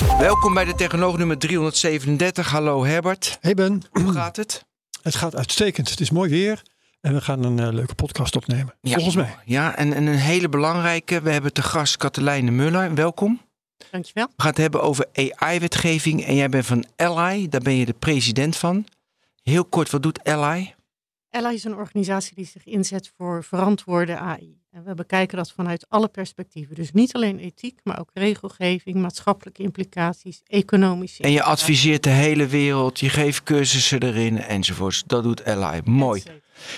Welkom bij de Technoloog nummer 337. Hallo Herbert. Hey Ben. Hoe gaat het? Het gaat uitstekend. Het is mooi weer. En we gaan een uh, leuke podcast opnemen. Ja, volgens mij. Ja, en, en, een hele belangrijke. We hebben te gast Katelijne Muller. Welkom. Dankjewel. We gaan het hebben over AI-wetgeving. En jij bent van Ally. Daar ben je de president van. Heel kort, wat doet Ally? Ally is een organisatie die zich inzet voor verantwoorde AI. En we bekijken dat vanuit alle perspectieven. Dus niet alleen ethiek, maar ook regelgeving, maatschappelijke implicaties, economische. En je adviseert de hele wereld, je geeft cursussen erin enzovoorts. Dat doet Ally. Mooi.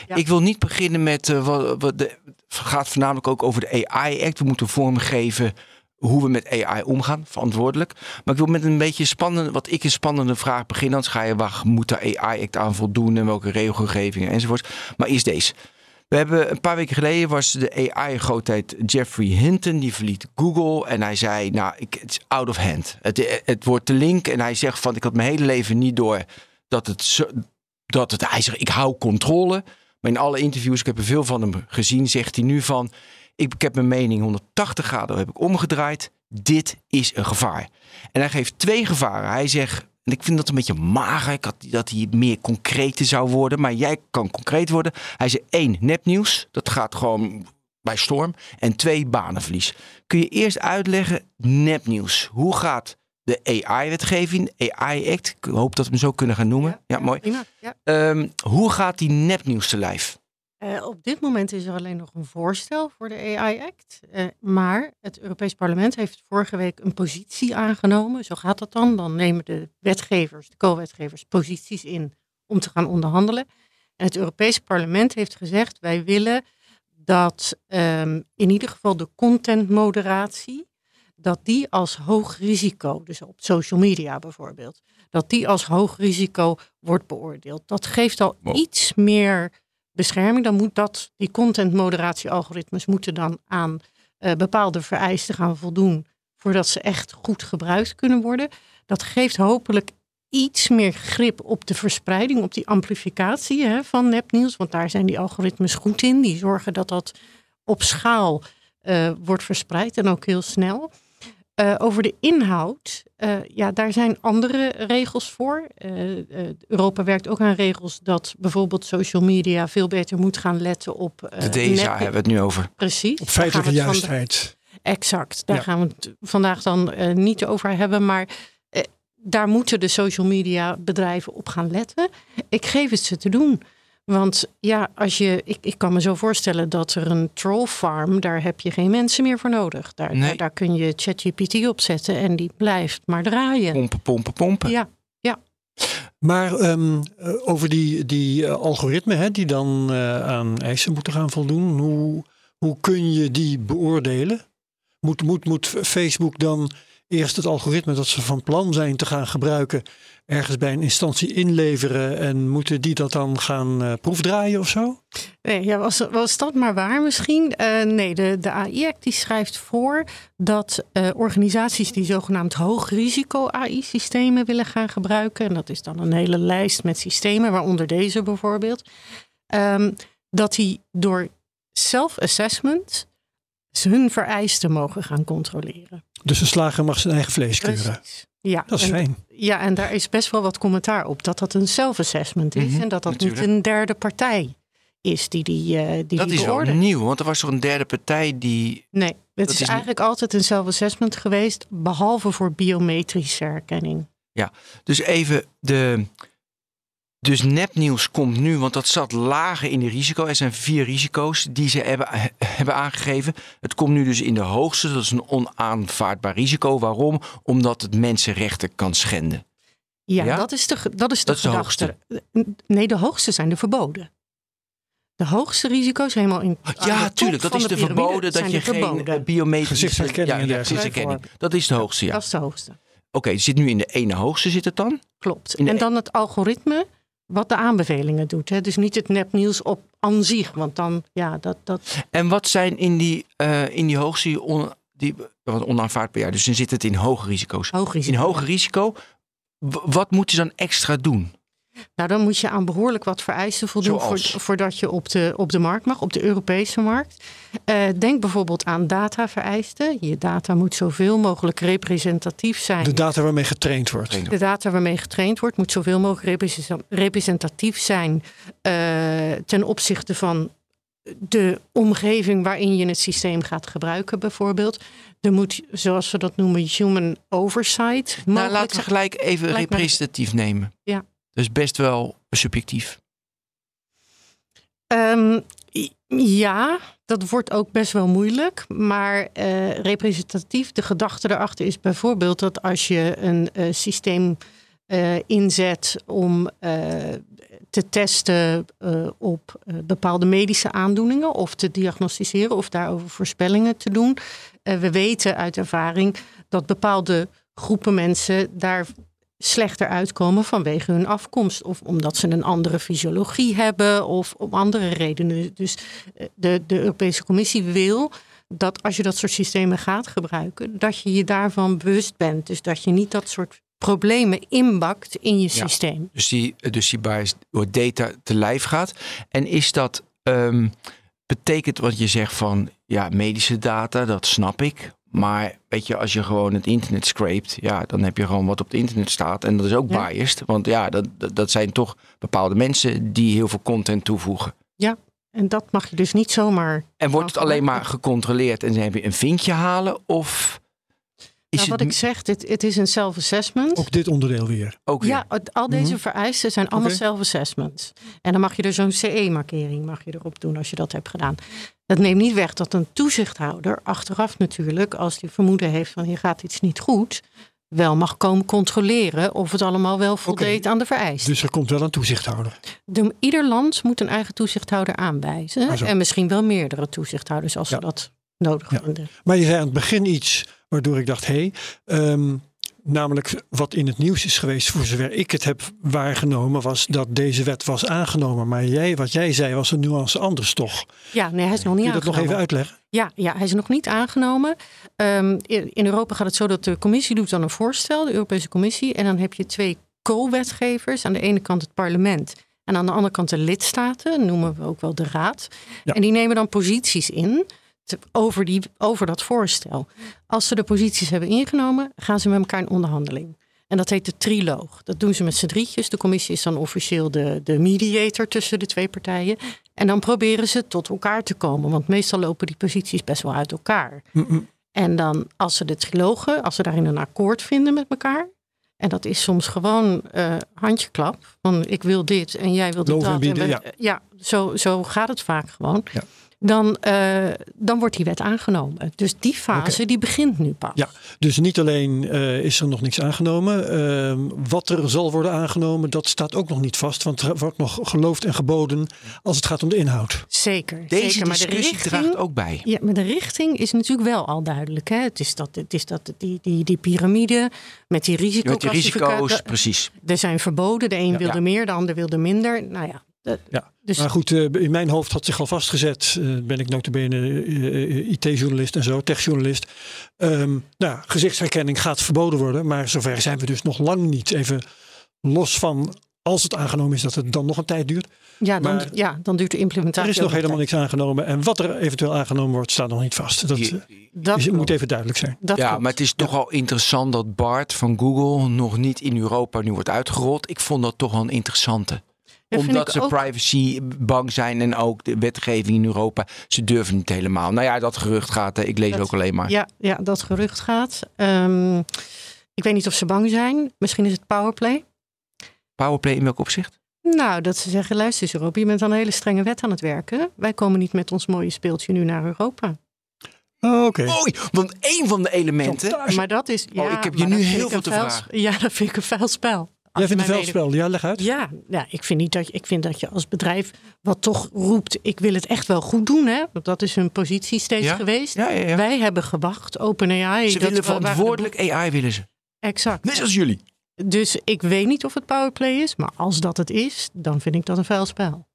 Ja. Ik wil niet beginnen met uh, wat, wat de, het gaat voornamelijk ook over de AI Act. We moeten vormgeven hoe we met AI omgaan, verantwoordelijk. Maar ik wil met een beetje spannende, wat ik een spannende vraag beginnen. Anders ga je, waar moet de AI Act aan voldoen en welke regelgevingen enzovoort. Maar eerst deze. We hebben een paar weken geleden was de AI-grootheid Jeffrey Hinton. Die verliet Google en hij zei, nou, ik, het is out of hand. Het, het wordt de link en hij zegt van, ik had mijn hele leven niet door dat het, dat het, hij zegt, ik hou controle. Maar in alle interviews, ik heb er veel van hem gezien, zegt hij nu van, ik, ik heb mijn mening 180 graden heb ik omgedraaid. Dit is een gevaar. En hij geeft twee gevaren. Hij zegt, en ik vind dat een beetje mager. Ik had, dat hij meer concreter zou worden. Maar jij kan concreet worden. Hij zei één, nepnieuws. Dat gaat gewoon bij storm. En twee, banenverlies. Kun je eerst uitleggen, nepnieuws. Hoe gaat de AI-wetgeving, AI-act, ik hoop dat we hem zo kunnen gaan noemen. Ja, ja mooi. Ja. Um, hoe gaat die nepnieuws te lijf? Uh, op dit moment is er alleen nog een voorstel voor de AI-act. Uh, maar het Europees Parlement heeft vorige week een positie aangenomen. Zo gaat dat dan. Dan nemen de wetgevers, de co-wetgevers, posities in om te gaan onderhandelen. En het Europees Parlement heeft gezegd: wij willen dat um, in ieder geval de contentmoderatie, dat die als hoog risico, dus op social media bijvoorbeeld, dat die als hoog risico wordt beoordeeld. Dat geeft al wow. iets meer bescherming, dan moet dat, die contentmoderatiealgoritmes moeten dan aan uh, bepaalde vereisten gaan voldoen voordat ze echt goed gebruikt kunnen worden. Dat geeft hopelijk iets meer grip op de verspreiding, op die amplificatie hè, van nepnieuws. Want daar zijn die algoritmes goed in. Die zorgen dat dat op schaal uh, wordt verspreid en ook heel snel. Uh, over de inhoud, uh, ja, daar zijn andere regels voor. Uh, Europa werkt ook aan regels dat bijvoorbeeld social media veel beter moet gaan letten op. de DSA hebben we het nu over. Precies. Op feitelijke juistheid. Exact. Daar ja. gaan we het vandaag dan niet over hebben. Maar daar moeten de social media bedrijven op gaan letten. Ik geef het ze te doen. Want ja, als je, ik, ik kan me zo voorstellen dat er een troll farm, daar heb je geen mensen meer voor nodig. Daar, nee. daar, daar, kun je ChatGPT op zetten en die blijft maar draaien. Pompen, pompen, pompen. Ja, ja. Maar um, over die, die uh, algoritmen hè, die dan uh, aan eisen moeten gaan voldoen, hoe, hoe kun je die beoordelen? Moet, moet, moet Facebook dan eerst het algoritme dat ze van plan zijn te gaan gebruiken ergens bij een instantie inleveren en moeten die dat dan gaan uh, proefdraaien of zo? Nee, ja, was, was dat maar waar misschien? Uh, nee, de, de AI-act die schrijft voor dat uh, organisaties die zogenaamd hoog risico AI-systemen willen gaan gebruiken, en dat is dan een hele lijst met systemen, waaronder deze bijvoorbeeld, um, dat die door self-assessment hun vereisten mogen gaan controleren. Dus een slager mag zijn eigen vlees keuren. Ja, dat is en, fijn. Ja, en daar is best wel wat commentaar op dat dat een self-assessment is Mhm, en dat dat natuurlijk. niet een derde partij is die die, uh, die, Dat die is wel nieuw, want er was toch een derde partij die. Nee, het Dat is, niet- eigenlijk altijd een self-assessment geweest, behalve voor biometrische herkenning. Dus even de. Dus nepnieuws komt nu, want dat zat lager in de risico. Er zijn vier risico's die ze hebben, hebben aangegeven. Het komt nu dus in de hoogste. Dat is een onaanvaardbaar risico. Waarom? Omdat het mensenrechten kan schenden. Ja, Ja? dat is de, dat is de Dat is de gedachte. Nee, de hoogste zijn de verboden. De hoogste risico's helemaal in. Ja, tuurlijk. Dat is de verboden dat je geen eh, biometrische... Gezichtsherkenning Ja, ja. Dat is de hoogste, ja. Dat is de hoogste. Oké, het zit nu in de ene hoogste zit het dan? Klopt. En dan het algoritme wat de aanbevelingen doet. Hè. Dus niet het nepnieuws op aan zich, want dan, ja, dat... dat... En wat zijn in die, uh, in die hoogste, on, die, wat onaanvaardbaar, dus dan zit het in hoge risico's. Hoog risico. In hoge risico, wat moet je dan extra doen? Nou, dan moet je aan behoorlijk wat vereisten voldoen voor, voordat je op de, op de markt mag, op de Europese markt. Uh, denk bijvoorbeeld aan datavereisten. Je data moet zoveel mogelijk representatief zijn. De data waarmee getraind wordt. De data waarmee getraind wordt moet zoveel mogelijk representatief zijn uh, ten opzichte van de omgeving waarin je het systeem gaat gebruiken, bijvoorbeeld. Er moet, zoals we dat noemen, human oversight. Nou, laten we gelijk even representatief nemen. Ja. Dus best wel subjectief. Um, ja, dat wordt ook best wel moeilijk. Maar uh, representatief, de gedachte erachter is bijvoorbeeld dat als je een uh, systeem uh, inzet om te testen op bepaalde medische aandoeningen of te diagnosticeren of daarover voorspellingen te doen. we weten uit ervaring dat bepaalde groepen mensen daar slechter uitkomen vanwege hun afkomst. Of omdat ze een andere fysiologie hebben of om andere redenen. Dus eh, de, de Europese Commissie wil dat als je dat soort systemen gaat gebruiken, dat je je daarvan bewust bent. Dus dat je niet dat soort problemen inbakt in je systeem. Dus die, dus die bias door data te lijf gaat. En is dat, um, betekent wat je zegt van ja, medische data, dat snap ik. Maar weet je, als je gewoon het internet scrapt, ja, dan heb je gewoon wat op het internet staat. En dat is ook biased. Want ja, dat, dat zijn toch bepaalde mensen die heel veel content toevoegen. Ja, en dat mag je dus niet zomaar. En wordt het alleen maar gecontroleerd en heb je een vinkje halen? Of nou, wat ik zeg, dit, het is een self-assessment. Ook dit onderdeel weer. Ook Ja, al deze mhm. vereisten zijn allemaal self-assessments. En dan mag je er zo'n CE-markering mag je erop doen als je dat hebt gedaan. Dat neemt niet weg dat een toezichthouder achteraf natuurlijk, als die vermoeden heeft van hier gaat iets niet goed, wel mag komen controleren of het allemaal wel voldeed aan de vereisten. Dus er komt wel een toezichthouder. De, ieder land moet een eigen toezichthouder aanwijzen. Ah, en misschien wel meerdere toezichthouders als ze dat nodig vinden. Maar je zei aan het begin iets waardoor ik dacht, hé, hey, ehm, namelijk wat in het nieuws is geweest, voor zover ik het heb waargenomen, was dat deze wet was aangenomen. Maar jij, wat jij zei, was een nuance anders toch? Ja, nee, hij is nog niet Kun je dat nog even uitleggen? Ja, ja, hij is nog niet aangenomen. Um, in Europa gaat het zo dat de commissie doet dan een voorstel, de Europese Commissie. En dan heb je twee co-wetgevers. Aan de ene kant het parlement en aan de andere kant de lidstaten, noemen we ook wel de raad. En die nemen dan posities in over, die, over dat voorstel. Als ze de posities hebben ingenomen, gaan ze met elkaar in onderhandeling. En dat heet de triloog. Dat doen ze met z'n drietjes. De commissie is dan officieel de, de mediator tussen de twee partijen. En dan proberen ze tot elkaar te komen. Want meestal lopen die posities best wel uit elkaar. En dan als ze de trilogen, als ze daarin een akkoord vinden met elkaar. En dat is soms gewoon uh, handjeklap. Van ik wil dit en jij wil dat. En ja, ja zo, zo gaat het vaak gewoon. Ja dan, uh, dan wordt die wet aangenomen. Dus die fase die begint nu pas. Ja, dus niet alleen uh, is er nog niks aangenomen. Uh, wat er zal worden aangenomen, dat staat ook nog niet vast. Want er wordt nog geloofd en geboden als het gaat om de inhoud. Zeker. Deze zeker, maar discussie de richting, draagt ook bij. Ja, maar de richting is natuurlijk wel al duidelijk. Hè? Het is dat, het is dat die, die, die piramide met die risico's. Met die risico's, precies. Er zijn verboden. De een wilde meer, de ander wilde minder. Nou ja, ja, dus... maar goed, eh, in mijn hoofd had zich al vastgezet. Uh, ben ik notabene uh, IT-journalist en zo, techjournalist. Um, nou, gezichtsherkenning gaat verboden worden. Maar zover zijn we dus nog lang niet. Even los van als het aangenomen is dat het dan nog een tijd duurt. Ja, dan, ja, dan duurt de implementatie. Er is nog helemaal niks aangenomen. En wat er eventueel aangenomen wordt, staat nog niet vast. Dat, dat moet even duidelijk zijn. Dat ja, maar het is toch al interessant dat BART van Google nog niet in Europa nu wordt uitgerold. Ik vond dat toch wel een interessante omdat ze privacy bang zijn en ook de wetgeving in Europa. Ze durven niet helemaal. Nou ja, dat gerucht gaat. Ik lees ook alleen maar. Ja, ja dat gerucht gaat. Um, ik weet niet of ze bang zijn. Misschien is het powerplay. Powerplay in welk opzicht? Nou, dat ze zeggen, luister eens Europa, je bent aan een hele strenge wet aan het werken. Wij komen niet met ons mooie speeltje nu naar Europa. Oh, Oké. Okay. want één van de elementen. Maar dat is. Ja, oh, ik heb je nu heel veel te vragen. Ja, dat vind ik een vuil spel. Jij vindt het veldspel, ja, leg uit. Ja, ja ik, vind niet dat je, ik vind dat je als bedrijf wat toch roept, ik wil het echt wel goed doen. Hè? Want dat is hun positie steeds geweest. Ja, ja, Wij hebben gewacht, OpenAI. Ze willen verantwoordelijk AI willen ze. Exact. Net als jullie. Dus ik weet niet of het powerplay is, maar als dat het is, dan vind ik dat een vuil spel.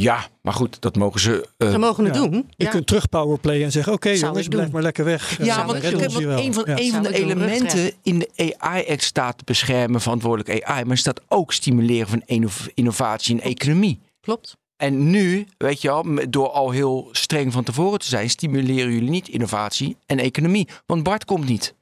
Ja, maar goed, dat mogen ze. uh, Ze mogen het ja. doen. Je ja. kunt terug powerplayen en zeggen: Oké, Zou jongens, ik blijf doen. maar lekker weg. Ja, want, een van, Ja. een van de elementen in de AI-act staat beschermen verantwoordelijk AI, maar staat ook stimuleren van inno- innovatie in economie. Klopt. En nu, weet je al, door al heel streng van tevoren te zijn, stimuleren jullie niet innovatie en economie. Want Bart komt niet.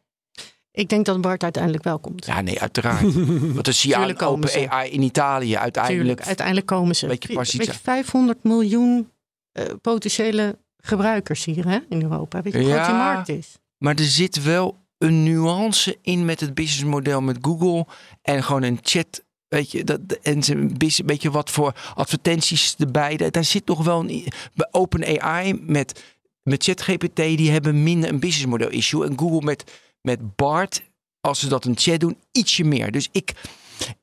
Ik denk dat Bart uiteindelijk wel komt. Ja, nee, uiteraard. Want dat zie je aan open. AI in Italië uiteindelijk. Tuurlijk, uiteindelijk komen ze. Weet je pas iets Weet je, aan. 500 miljoen eh, potentiële gebruikers hier hè, in Europa. Weet je hoe Ja. groot die markt is? Maar er zit wel een nuance in met het businessmodel met Google. En gewoon een chat. Weet je, dat, en ze een beetje wat voor advertenties erbij. Daar- zit nog wel een. Bij OpenAI met, met ChatGPT, die hebben minder een businessmodel issue. En Google met, met Bart, als ze dat een chat doen, ietsje meer. Dus ik,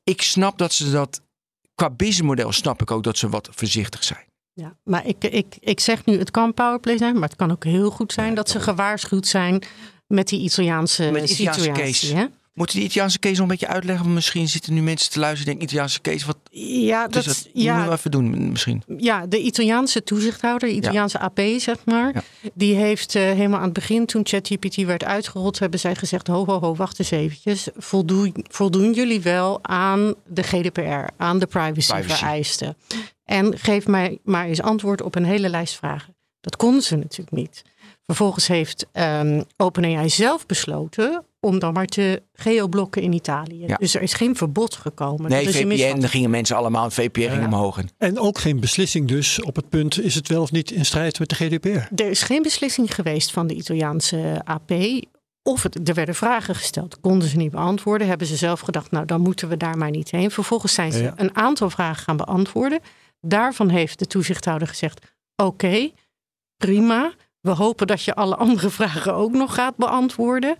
ik snap dat ze dat. Qua businessmodel snap ik ook dat ze wat voorzichtig zijn. Ja, maar ik, ik, ik zeg nu, het kan powerplay zijn, maar het kan ook heel goed zijn dat ze gewaarschuwd zijn met die Italiaanse Met die Italiaanse situatie. case. Hè? Moeten die Italiaanse case nog een beetje uitleggen? Want misschien zitten nu mensen te luisteren en denken: Italiaanse case, wat Ja, dus dat, dat moeten ja, we even doen misschien. ja, de Italiaanse toezichthouder, de Italiaanse AP zeg maar, Ja. die heeft eh, helemaal aan het begin, toen ChatGPT werd uitgerold, hebben zij gezegd: ho, ho, ho, wacht eens eventjes. Voldoen, voldoen jullie wel aan de GDPR, aan de Privacy. privacy-vereisten? En geef mij maar eens antwoord op een hele lijst vragen. Dat konden ze natuurlijk niet. Vervolgens heeft ehm OpenAI zelf besloten om dan maar te geoblokken in Italië. Ja. Dus er is geen verbod gekomen. Nee, een VPN, dan gingen mensen allemaal, VPN ging Ja. omhoog. En- En ook geen beslissing dus op het punt: is het wel of niet in strijd met de GDPR? Er is geen beslissing geweest van de Italiaanse AP. Of het, er werden vragen gesteld, konden ze niet beantwoorden. Hebben ze zelf gedacht, nou dan moeten we daar maar niet heen. Vervolgens zijn ze Ja. een aantal vragen gaan beantwoorden. Daarvan heeft de toezichthouder gezegd, oké, prima. We hopen dat je alle andere vragen ook nog gaat beantwoorden.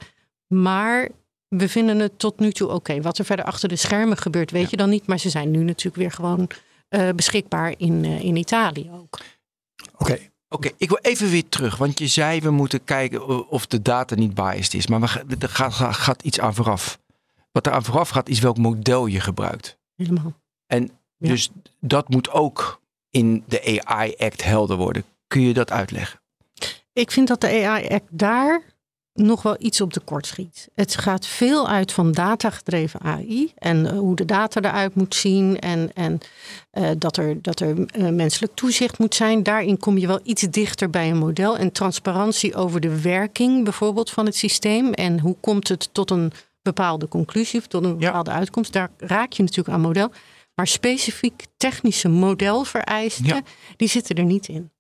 Maar we vinden het tot nu toe oké. Wat er verder achter de schermen gebeurt, weet je dan niet. Maar ze zijn nu natuurlijk weer gewoon eh, beschikbaar in, eh, in Italië ook. Oké, Oké, ik wil even weer terug. Want je zei, we moeten kijken of de data niet biased is. Maar we, er gaat, gaat- gaat iets aan vooraf. Wat er aan vooraf gaat, is welk model je gebruikt. Helemaal. En Ja. dus dat moet ook in de AI-act helder worden. Kun je dat uitleggen? Ik vind dat de AI-act daar nog wel iets op tekort schiet. Het gaat veel uit van datagedreven AI en eh, hoe de data eruit moet zien en, en eh, dat er, dat er eh, menselijk toezicht moet zijn. Daarin kom je wel iets dichter bij een model en transparantie over de werking bijvoorbeeld van het systeem en hoe komt het tot een bepaalde conclusie of tot een Ja. bepaalde uitkomst. Daar raak je natuurlijk aan model. Maar specifiek technische modelvereisten, Ja. die zitten er niet in.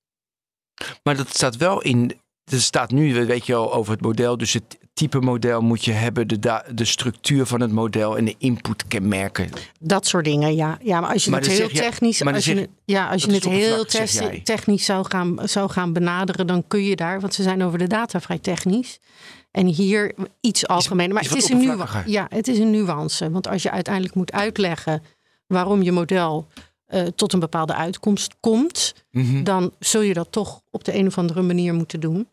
Maar dat staat wel in. Er staat nu, weet je al, over het model. Dus het type model moet je hebben, de, de structuur van het model en de inputkenmerken. Dat soort dingen, ja. ja maar als je Maar het heel je- technisch, als je, zeg- ja, als je het heel technisch zou gaan, zou gaan benaderen, dan kun je daar, want ze zijn over de data vrij technisch. En hier iets algemener. Maar is het, is een nuance, ja, het is een nuance. Want als je uiteindelijk moet uitleggen waarom je model eh, tot een bepaalde uitkomst komt, Mhm. dan zul je dat toch op de een of andere manier moeten doen.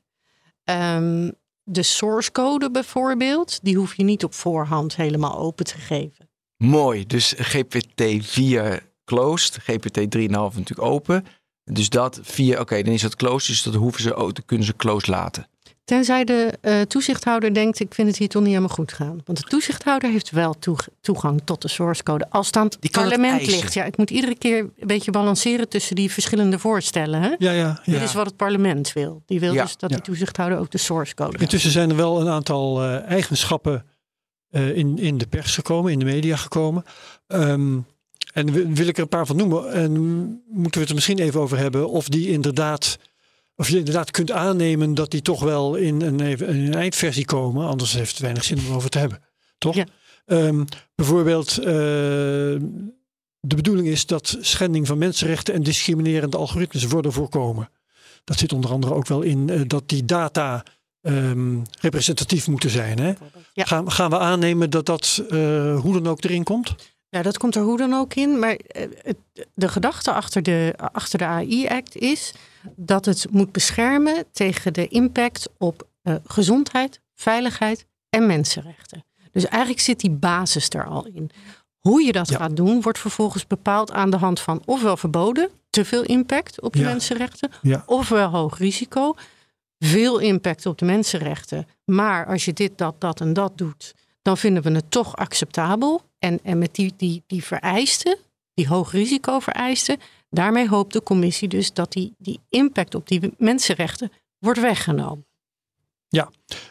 Ehm, de source code bijvoorbeeld, die hoef je niet op voorhand helemaal open te geven. Mooi. Dus GPT-4 closed, GPT-3,5 natuurlijk open. Dus dat 4, oké, dan is dat closed. Dus dat hoeven ze dan kunnen ze closed laten. Tenzij de eh, toezichthouder denkt, ik vind het hier toch niet helemaal goed gaan. Want de toezichthouder heeft wel toeg- toegang tot de source code. Als het aan het Die kan het parlement ligt. Ja, ik moet iedere keer een beetje balanceren tussen die verschillende voorstellen. Hè? ja, ja. Dit ja. is wat het parlement wil. Die wil Ja. dus dat Ja. die toezichthouder ook de source code. Intussen zijn er wel een aantal eh, eigenschappen eh, in, in de pers gekomen, in de media gekomen. Ehm, en wi- wil ik er een paar van noemen. En moeten we het er misschien even over hebben of die inderdaad. Of je inderdaad kunt aannemen dat die toch wel in een, in een eindversie komen. Anders heeft het weinig zin om erover te hebben. Toch? Ja. Ehm, bijvoorbeeld, eh, de bedoeling is dat schending van mensenrechten en discriminerende algoritmes worden voorkomen. Dat zit onder andere ook wel in eh, dat die data ehm, representatief moeten zijn. Hè? Ja. Gaan, gaan we aannemen dat dat eh, hoe dan ook erin komt? Ja, dat komt er hoe dan ook in. Maar het- de gedachte achter de, achter de AI-act is dat het moet beschermen tegen de impact op eh, gezondheid, veiligheid en mensenrechten. Dus eigenlijk zit die basis er al in. Hoe je dat Ja. gaat doen, wordt vervolgens bepaald aan de hand van ofwel verboden, te veel impact op de Ja. mensenrechten, Ja. ofwel hoog risico, veel impact op de mensenrechten. Maar als je dit, dat, dat en dat doet, dan vinden we het toch acceptabel. En, en met die, die, die vereisten, die hoog risico vereisten, daarmee hoopt de commissie dus dat die, die impact op die mensenrechten wordt weggenomen.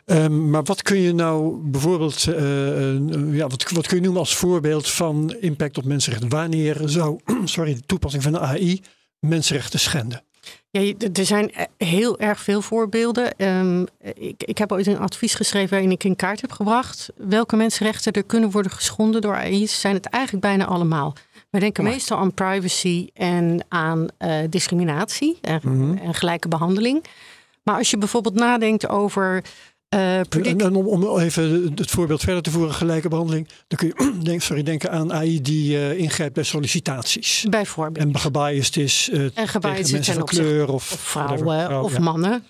Ehm, maar wat kun je nou bijvoorbeeld, eh, eh, ja, wat, wat kun je noemen als voorbeeld van impact op mensenrechten? Wanneer zou sorry, de toepassing van de AI mensenrechten schenden? Ja, er zijn eh, heel erg veel voorbeelden. Ehm, ik, ik heb ooit een advies geschreven waarin ik in kaart heb gebracht welke mensenrechten er kunnen worden geschonden door AI. Zijn het eigenlijk bijna allemaal. Wij denken Maar- meestal aan privacy en aan eh, discriminatie en, Mhm. en gelijke behandeling. Maar als je bijvoorbeeld nadenkt over predict- En, en om, om even het voorbeeld verder te voeren, gelijke behandeling, dan kun je denk, sorry, denken aan AI die eh, ingrijpt bij sollicitaties. bijvoorbeeld En gebiased is en gebiased tegen mensen van kleur of, of vrouwen of ja. mannen.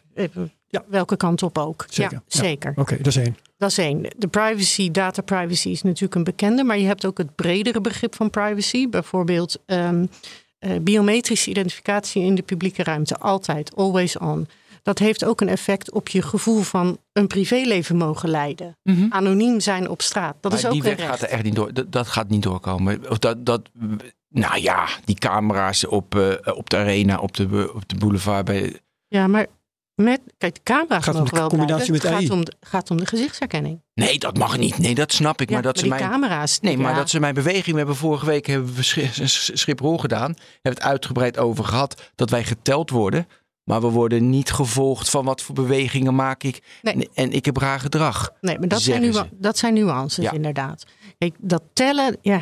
Ja. Welke kant op ook. Zeker, Ja, ja. zeker. Oké, dat is één. Dat is één. De privacy, data privacy is natuurlijk een bekende, maar je hebt ook het bredere begrip van privacy. Bijvoorbeeld ehm, eh, biometrische identificatie in de publieke ruimte. Altijd, always on. Dat heeft ook een effect op je gevoel van een privéleven mogen leiden. Anoniem zijn op straat. Dat is ook die een recht. gaat er echt niet door. Dat, dat gaat niet doorkomen. Of dat, dat, nou ja, die camera's op, eh, op de arena, op de, op de boulevard. Bij, Ja, maar met, kijk, de camera's Gaat om mogen wel combinatie blijven. met Het gaat om, de, gaat om de gezichtsherkenning. nee, dat mag niet. Nee, dat snap ik. Ja, maar dat ze mijn, camera's. nee, maar dat ze mijn beweging. We hebben vorige week hebben we Schi- Sch- Schiphol gedaan. Hebben het uitgebreid over gehad dat wij geteld worden. Maar we worden niet gevolgd van wat voor bewegingen maak ik. Nee. En ik heb raar gedrag. Nee, maar dat zijn, nua- dat zijn nuances Ja. inderdaad. Kijk, dat tellen, ja,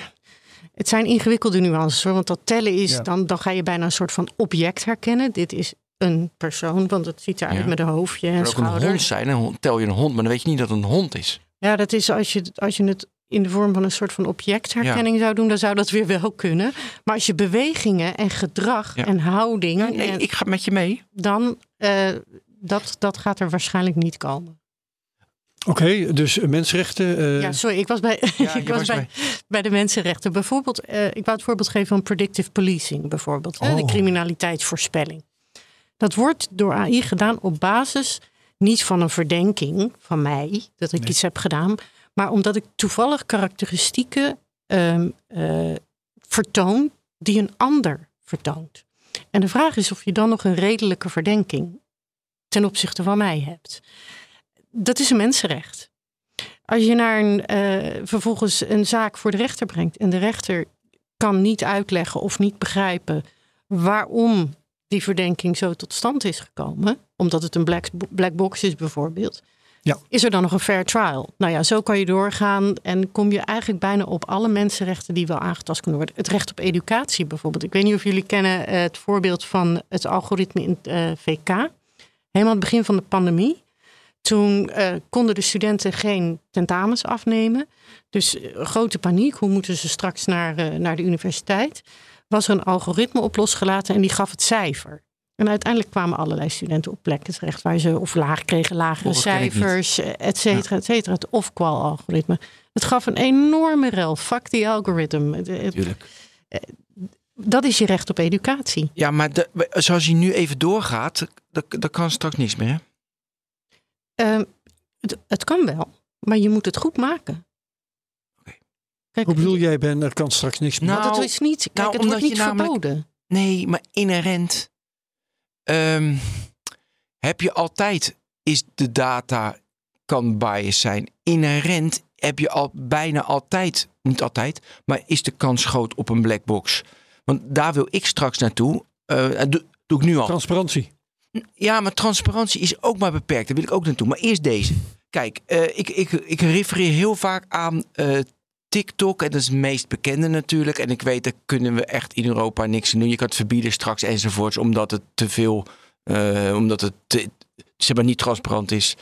het zijn ingewikkelde nuances hoor. Want dat tellen is, Ja. dan, dan ga je bijna een soort van object herkennen. Dit is een persoon, want het ziet eruit Ja. met een hoofdje en Het kan ook een hond zijn. Een hond, tel je een hond, maar dan weet je niet dat het een hond is. Ja, dat is als je, als je het in de vorm van een soort van objectherkenning zou doen, dan zou dat weer wel kunnen. Maar als je bewegingen en gedrag Ja. en houding, Nee, en ik ga met je mee. dan eh, dat, dat gaat er waarschijnlijk niet komen. Oké, dus mensenrechten. eh, Ja, sorry, ik was bij, Ja, ik was was bij, bij- bij de mensenrechten. Bijvoorbeeld, eh, ik wou het voorbeeld geven van predictive policing, bijvoorbeeld. hè, de Oh. criminaliteitsvoorspelling. Dat wordt door AI gedaan op basis niet van een verdenking van mij, dat ik Nee. iets heb gedaan, maar omdat ik toevallig karakteristieken ehm, eh, vertoon die een ander vertoont. En de vraag is of je dan nog een redelijke verdenking ten opzichte van mij hebt. Dat is een mensenrecht. Als je naar een, eh, vervolgens een zaak voor de rechter brengt en de rechter kan niet uitleggen of niet begrijpen waarom die verdenking zo tot stand is gekomen, omdat het een black, black box is bijvoorbeeld, Ja. is er dan nog een fair trial? Nou ja, zo kan je doorgaan en kom je eigenlijk bijna op alle mensenrechten die wel aangetast kunnen worden. Het recht op educatie bijvoorbeeld. Ik weet niet of jullie kennen eh, het voorbeeld van het algoritme in het eh, VK. Helemaal aan het begin van de pandemie. Toen eh, konden de studenten geen tentamens afnemen. Dus grote paniek. Hoe moeten ze straks naar, naar de universiteit? Was er een algoritme op losgelaten en die gaf het cijfer. En uiteindelijk kwamen allerlei studenten op plekken terecht waar ze of laag kregen lagere Oh, cijfers, eh, et cetera, et cetera. Het of-qual-algoritme. Het gaf een enorme rel. Fuck die algoritme. Tuurlijk. Dat is je recht op educatie. Ja, maar de, zoals hij nu even doorgaat, dat, dat kan straks niks meer. hè? Ehm, het, het kan wel, maar je moet het goed maken. Kijk, Hoe bedoel jij, Ben, er kan straks niks meer? want Nou, het is niet, kijk, nou, het omdat wordt niet je namelijk- verboden. Nee, maar inherent ehm, heb je altijd, is de data kan bias zijn. Inherent heb je al bijna altijd, niet altijd, maar is de kans groot op een black box. Want daar wil ik straks naartoe. Eh, doe, doe ik nu al. Transparantie. Ja, maar transparantie is ook maar beperkt. Daar wil ik ook naartoe. Maar eerst deze. Kijk, eh, ik, ik, ik refereer heel vaak aan eh, TikTok. En dat is het meest bekende natuurlijk. En ik weet, daar kunnen we echt in Europa niks aan doen. Je kan het verbieden straks enzovoorts. Omdat het te veel, eh, omdat het te, zeg maar niet transparant is.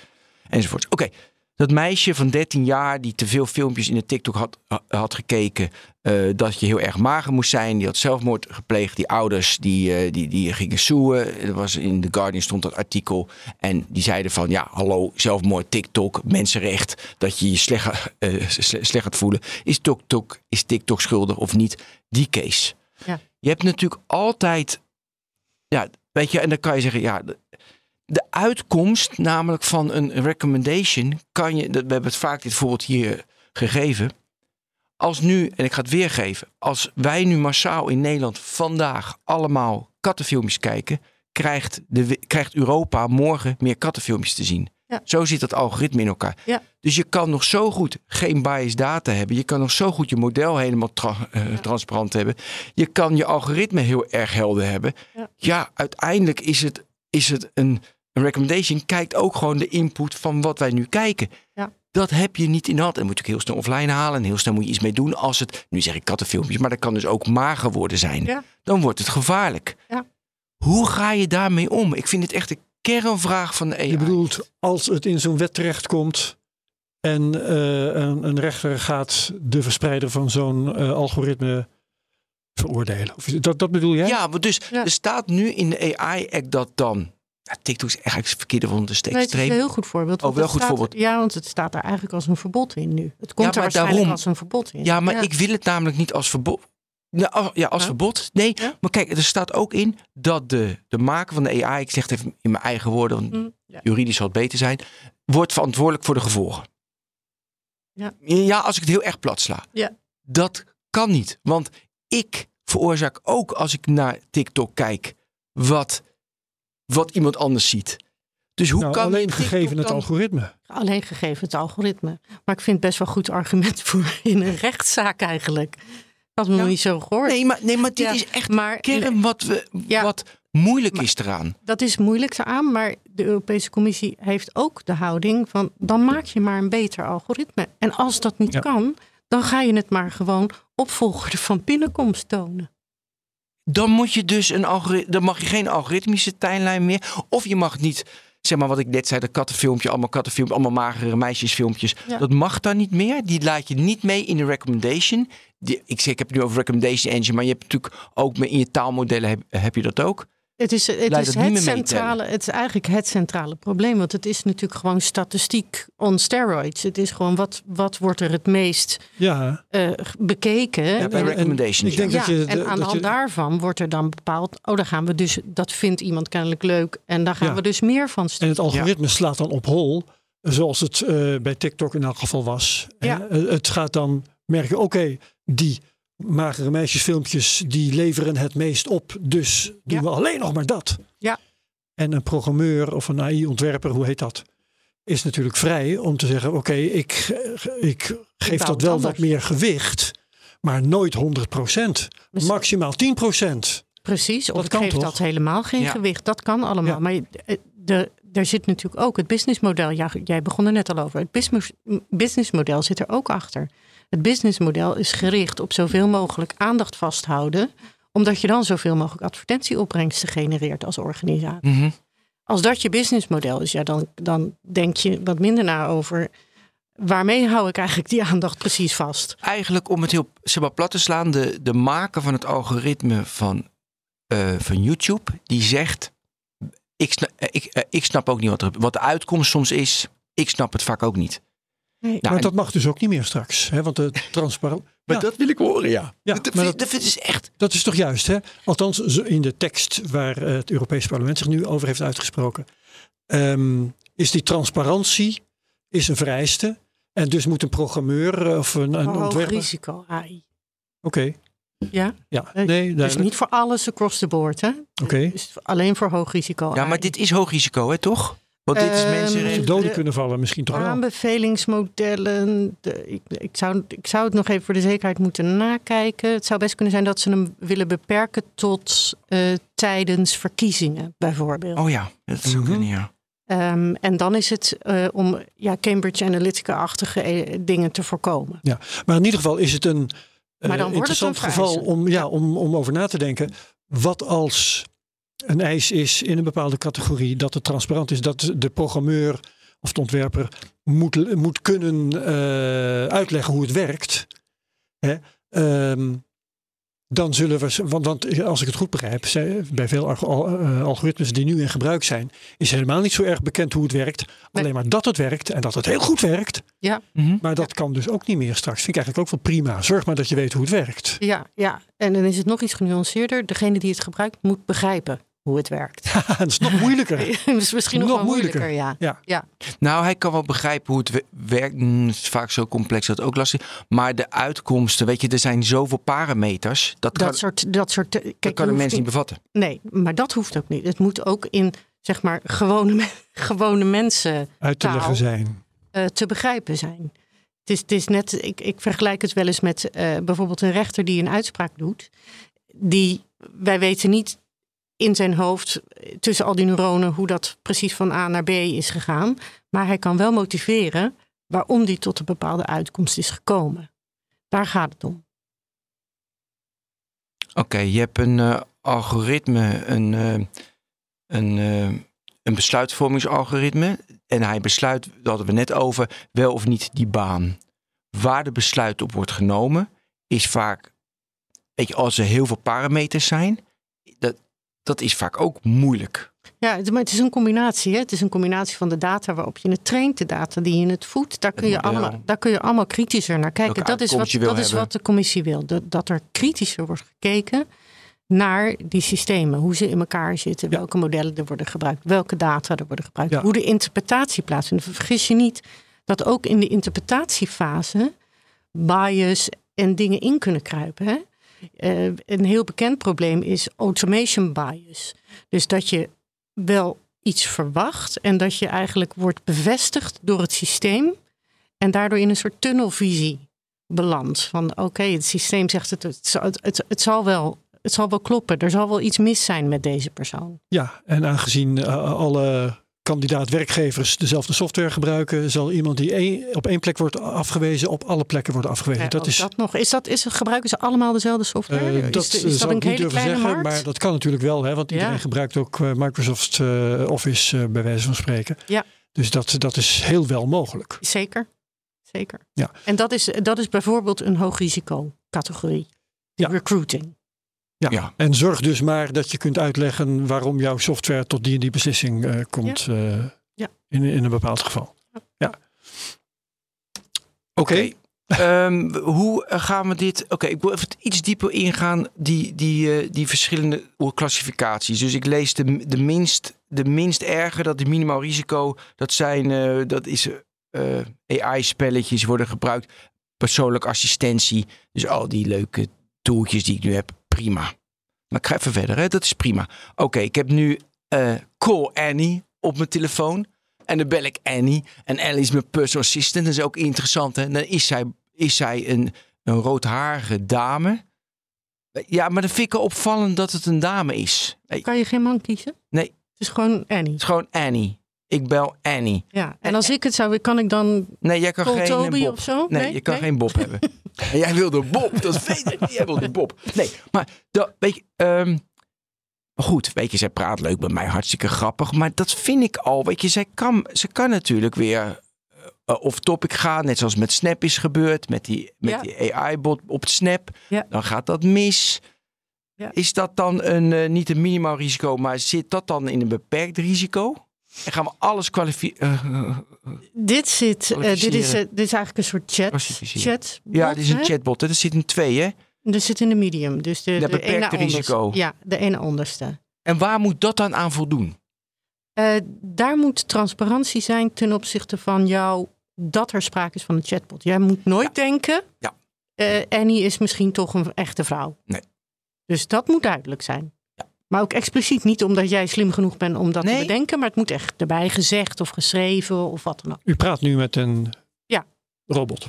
Enzovoorts. Oké, Dat meisje van 13 jaar die te veel filmpjes in de TikTok had, had gekeken. eh, dat je heel erg mager moest zijn. Die had zelfmoord gepleegd. Die ouders die, eh, die, die gingen soeën. Was in The Guardian stond dat artikel. En die zeiden van ja, hallo, zelfmoord, TikTok, mensenrecht. Dat je je slecht, sle- slecht gaat voelen. Is TikTok, is TikTok schuldig of niet? Die case. Ja. Je hebt natuurlijk altijd. Ja, weet je, en dan kan je zeggen, ja, de, uitkomst, namelijk van een recommendation, kan je. dat- We hebben het vaak dit voorbeeld hier gegeven. Als nu, en ik ga het weer geven, als wij nu massaal in Nederland vandaag allemaal kattenfilmpjes kijken, krijgt, de, krijgt Europa morgen meer kattenfilmpjes te zien. Ja. Zo zit dat algoritme in elkaar. Ja. Dus je kan nog zo goed geen biased data hebben. Je kan nog zo goed je model helemaal tra- eh, transparant hebben. Je kan je algoritme heel erg helder hebben. Ja. Ja, uiteindelijk is het, is het een, een recommendation. Kijkt ook gewoon de input van wat wij nu kijken. Ja. Dat heb je niet in de hand. En moet je ook heel snel offline halen. En heel snel moet je iets mee doen. Als het, nu zeg ik kattenfilmpjes, maar dat kan dus ook mager worden zijn. Ja. Dan wordt het gevaarlijk. Ja. Hoe ga je daarmee om? Ik vind het echt een kernvraag van de AI. Je bedoelt, als het in zo'n wet terechtkomt en eh, een, een rechter gaat de verspreider van zo'n eh, algoritme veroordelen. Of, dat, dat bedoel jij? Ja, maar dus Ja. er staat nu in de AI-act dat dan... Ja, TikTok is eigenlijk het verkeerde van de steek Nee, het is een heel goed voorbeeld. Oh, wel goed staat- voorbeeld. Ja, want het staat daar eigenlijk als een verbod in nu. Het komt maar er waarschijnlijk daarom- als een verbod in. Ja, maar ik wil het namelijk niet als verbod. Nou, ja, als Ja. verbod. Nee, Ja. maar kijk, er staat ook in dat de, de maker van de AI, ik zeg het even in mijn eigen woorden, want ja. juridisch zal het beter zijn, wordt verantwoordelijk voor de gevolgen. Ja. Ja, als ik het heel erg plat sla. Ja. Dat kan niet, want ik veroorzaak ook als ik naar TikTok kijk wat, wat iemand anders ziet. Dus hoe Nou, kan alleen gegeven het dan- algoritme. Alleen gegeven het algoritme. Maar ik vind het best wel een goed argument voor in een rechtszaak eigenlijk. Ik had me Ja. niet zo gehoord. Nee, maar, nee, maar dit Ja, is echt maar kern wat, we, Ja. wat moeilijk Maar- is eraan. dat is moeilijk aan, maar de Europese Commissie heeft ook de houding van dan maak je maar een beter algoritme. En als dat niet Ja. kan, dan ga je het maar gewoon opvolger van binnenkomst tonen. Dan moet je dus een algoritme, dan mag je geen algoritmische tijdlijn meer. Of je mag niet, zeg maar wat ik net zei, dat kattenfilmpje, allemaal kattenfilmpjes, allemaal magere meisjesfilmpjes. Ja. Dat mag dan niet meer. Die laat je niet mee in de recommendation. Die, ik, zeg, ik heb het nu over recommendation engine, maar je hebt natuurlijk ook met- in je taalmodellen heb, heb je dat ook. Het is, het, is het centrale, het is eigenlijk het centrale probleem. Want het is natuurlijk gewoon statistiek on steroids. Het is gewoon wat, wat wordt er het meest Ja, eh, bekeken. Ja, bij en- recommendations. ik denk ja. dat Ja, je de- en aan de hand je- daarvan wordt er dan bepaald... oh, dan gaan we dus... dat vindt iemand kennelijk leuk... en daar gaan Ja. we dus meer van En sturen. het algoritme slaat dan op hol, zoals het eh, bij TikTok in elk geval was. Ja. Eh, het gaat dan merken, oké, die magere meisjesfilmpjes, die leveren het meest op. Dus doen Ja. we alleen nog maar dat. Ja. En een programmeur of een AI-ontwerper, hoe heet dat? Is natuurlijk vrij om te zeggen, oké, ik, ik geef dat wel anders. wat meer gewicht. Maar nooit 100%. Dus- Maximaal 10%. Precies, of Dat ik kan geef toch? dat helemaal geen Ja. gewicht. Dat kan allemaal. Ja. Maar eh, de, er zit natuurlijk ook het businessmodel. Ja, jij begon er net al over. Het business, businessmodel zit er ook achter. Het businessmodel is gericht op zoveel mogelijk aandacht vasthouden. Omdat je dan zoveel mogelijk advertentieopbrengsten genereert als organisatie. Mhm. Als dat je businessmodel is, ja, dan, dan denk je wat minder na over... waarmee hou ik eigenlijk die aandacht precies vast? Eigenlijk om het heel zeg maar, plat te slaan, de, de maker van het algoritme van, eh, van YouTube, die zegt, ik snap, eh, ik, eh, ik snap ook niet wat, er, wat de uitkomst soms is. Ik snap het vaak ook niet. Nee. Nou, maar en- dat mag dus ook niet meer straks. Hè? Want de transparant. Maar Ja. dat wil ik horen, ja. Ja, dat, maar dat- dat is echt. Dat is toch juist, hè? Althans, in de tekst waar eh, het Europees Parlement zich nu over heeft uitgesproken, ehm, is die transparantie is een vereiste. En dus moet een programmeur eh, of een, een Hoog ontwerper. risico AI. Oké, Ja, ja, Nee, nee, dus niet voor alles across the board, hè? Oké. Dus alleen voor hoog risico. Ja, maar dit is hoog risico, hè, toch? Want dit is Ehm, mensenrechten. er doden de- kunnen vallen, misschien toch wel. Aanbevelingsmodellen. De, ik, ik, zou, ik zou het nog even voor de zekerheid moeten nakijken. Het zou best kunnen zijn dat ze hem willen beperken tot eh, tijdens verkiezingen, bijvoorbeeld. Oh ja, dat zou kunnen, ja. Ehm, en dan is het eh, om ja, Cambridge Analytica-achtige eh, dingen te voorkomen. Maar in ieder geval is het een Maar dan wordt het interessant een geval om, ja, om, om over na te denken. Wat als een eis is in een bepaalde categorie dat het transparant is, dat de programmeur of de ontwerper moet, moet kunnen eh, uitleggen hoe het werkt. Hè? Ehm, dan zullen we, want, want, als ik het goed begrijp, bij veel eh, algoritmes die nu in gebruik zijn, is helemaal niet zo erg bekend hoe het werkt. Alleen maar dat het werkt en dat het heel goed werkt. Ja. Mhm. Maar dat kan dus ook niet meer straks. Vind ik eigenlijk ook wel prima. Zorg maar dat je weet hoe het werkt. Ja, ja. en dan is het nog iets genuanceerder. Degene die het gebruikt moet begrijpen hoe het werkt. dat is nog moeilijker. dat is misschien nog, nog moeilijker, ja. ja. Ja. Nou, hij kan wel begrijpen hoe het werkt. Het is vaak zo complex dat het ook lastig Maar de uitkomsten, weet je, er zijn zoveel parameters. Dat, dat kan, soort, dat soort, kijk, dat kan de mensen niet bevatten. Nee, maar dat hoeft ook niet. Het moet ook in, zeg maar, gewone, gewone mensen uit te leggen zijn. Uh, te begrijpen zijn. Het is, het is net, ik, ik vergelijk het wel eens met uh, bijvoorbeeld een rechter die een uitspraak doet. Die, wij weten niet in zijn hoofd, tussen al die neuronen, hoe dat precies van A naar B is gegaan. Maar hij kan wel motiveren waarom die tot een bepaalde uitkomst is gekomen. Daar gaat het om. Oké, je hebt een uh, algoritme, een, uh, een, een besluitvormingsalgoritme. En hij besluit, daar hadden we net over, wel of niet die baan. Waar de besluit op wordt genomen, is vaak, weet je, als er heel veel parameters zijn, dat, dat is vaak ook moeilijk. Ja, maar het is een combinatie. Hè? Het is een combinatie van de data waarop je het traint, de data die je het voedt. Daar kun, je allemaal, daar kun je allemaal kritischer naar kijken. Dat is, wat, dat is wat de commissie wil. Dat, dat er kritischer wordt gekeken naar die systemen. Hoe ze in elkaar zitten, ja. welke modellen er worden gebruikt, welke data er worden gebruikt, ja. hoe de interpretatie plaatsvindt. Vergis je niet dat ook in de interpretatiefase bias en dingen in kunnen kruipen. Hè? Uh, een heel bekend probleem is automation bias. Dus dat je wel iets verwacht en dat je eigenlijk wordt bevestigd door het systeem en daardoor in een soort tunnelvisie belandt. Van oké, het systeem zegt het, het, het, zal wel het zal wel kloppen. Er zal wel iets mis zijn met deze persoon. Ja, en aangezien uh, alle kandidaat-werkgevers dezelfde software gebruiken, zal iemand die één, op één plek wordt afgewezen, op alle plekken worden afgewezen. Ja, dat is dat nog. Is dat, is, gebruiken ze allemaal dezelfde software? Uh, dat is, is dat een hele kleine zeggen, markt? Maar dat kan natuurlijk wel, hè, want iedereen ja. gebruikt ook uh, Microsoft uh, Office bij wijze van spreken. Ja. Dus dat, dat is heel wel mogelijk. Zeker. Zeker. Ja. En dat is, dat is bijvoorbeeld een hoog risico categorie. Ja. Recruiting. Ja. ja. en zorg dus maar dat je kunt uitleggen waarom jouw software tot die en die beslissing uh, komt ja. Uh, ja. in, in een bepaald geval. Ja. Oké. Okay. um, hoe gaan we dit? Oké, okay, ik wil even iets dieper ingaan, die, die, uh, die verschillende klassificaties. Dus ik lees de, de, minst, de minst erge, dat is minimaal risico. Dat zijn, dat is AI-spelletjes worden gebruikt. Persoonlijke assistentie. Dus al die leuke tooltjes die ik nu heb prima. Maar ik ga even verder, hè? dat is prima. Oké, okay, ik heb nu uh, Call Annie op mijn telefoon. En dan bel ik Annie. En Annie is mijn personal assistant. Dat is ook interessant. Hè? Dan is zij, is zij een, een roodharige dame. Ja, maar dan vind ik opvallend dat het een dame is. Kan je geen man kiezen? Nee. Het is gewoon Annie. Het is gewoon Annie. Ik bel Annie. Ja, en als ik het zou, kan ik dan. Nee, jij kan geen Toby Bob. of zo? Nee, Nee? je kan Nee? geen Bob hebben. En jij wilde Bob, dat weet ik. Jij wilde Bob. Nee, maar dat, weet je, ehm, goed, weet je, zij praat leuk met mij, hartstikke grappig. Maar dat vind ik al, weet je, zij kan, ze kan natuurlijk weer uh, off topic gaan. Net zoals met Snap is gebeurd, met die, met Ja. die AI-bot op Snap. Ja. Dan gaat dat mis. Ja. Is dat dan een, eh, niet een minimaal risico, maar zit dat dan in een beperkt risico? En gaan we alles kwalificeren? Dit, zit, eh, dit, is, Kwalificeren. eh, dit is eigenlijk een soort chat. Ja, dit is een hè? chatbot. hè. Er zit een twee, hè? Dat zit in de medium. Dus de, Ja, de beperkte ene onderste. risico. Ja, de ene onderste. En waar moet dat dan aan voldoen? Eh, daar moet transparantie zijn ten opzichte van jou dat er sprake is van een chatbot. Jij moet nooit denken, Ja. eh, Annie is misschien toch een echte vrouw. Nee. Dus dat moet duidelijk zijn. Maar ook expliciet niet omdat jij slim genoeg bent om dat Nee. te bedenken, maar het moet echt erbij gezegd of geschreven of wat dan ook. U praat nu met een Ja. robot.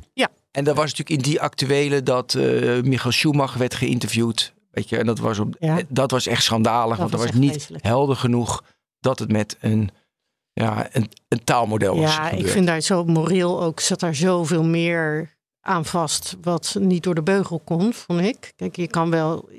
En dat was natuurlijk in die actuele dat eh Michael Schumacher werd geïnterviewd. Weet je, en dat was, op, Ja. dat was echt schandalig. want dat was niet helder genoeg dat het met een, ja, een, een taalmodel was Ja, ik vind daar zo moreel ook zat daar zoveel meer aan vast wat niet door de beugel kon, vond ik. Kijk, je kan wel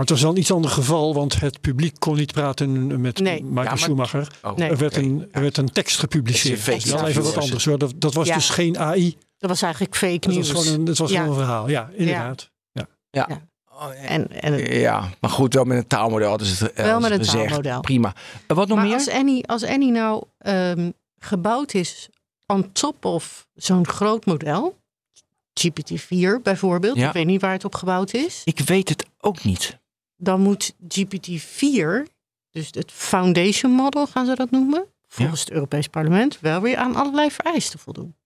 het was wel een iets ander geval, want het publiek kon niet praten met Nee. Michael Ja, maar- Schumacher. Oh, Nee. Er, werd een, er werd een tekst gepubliceerd. Dat is wel even wat anders hoor. Dat, dat was Ja. dus geen AI. Dat was eigenlijk fake Dat was gewoon een, dat was Ja. gewoon een verhaal. Ja, inderdaad. Oh, ja. En, en het- Ja, maar goed, wel met een taalmodel. ze het, eh, Wel met een gezegd. taalmodel. Prima. En wat nog maar meer? als Annie, als Annie nou ehm, gebouwd is on top of zo'n groot model, GPT-4 bijvoorbeeld, Ja. ik weet niet waar het op gebouwd is, Ik weet het ook niet. Dan moet GPT-4, dus het foundation model gaan ze dat noemen, volgens het Europees Parlement, wel weer aan allerlei vereisten voldoen.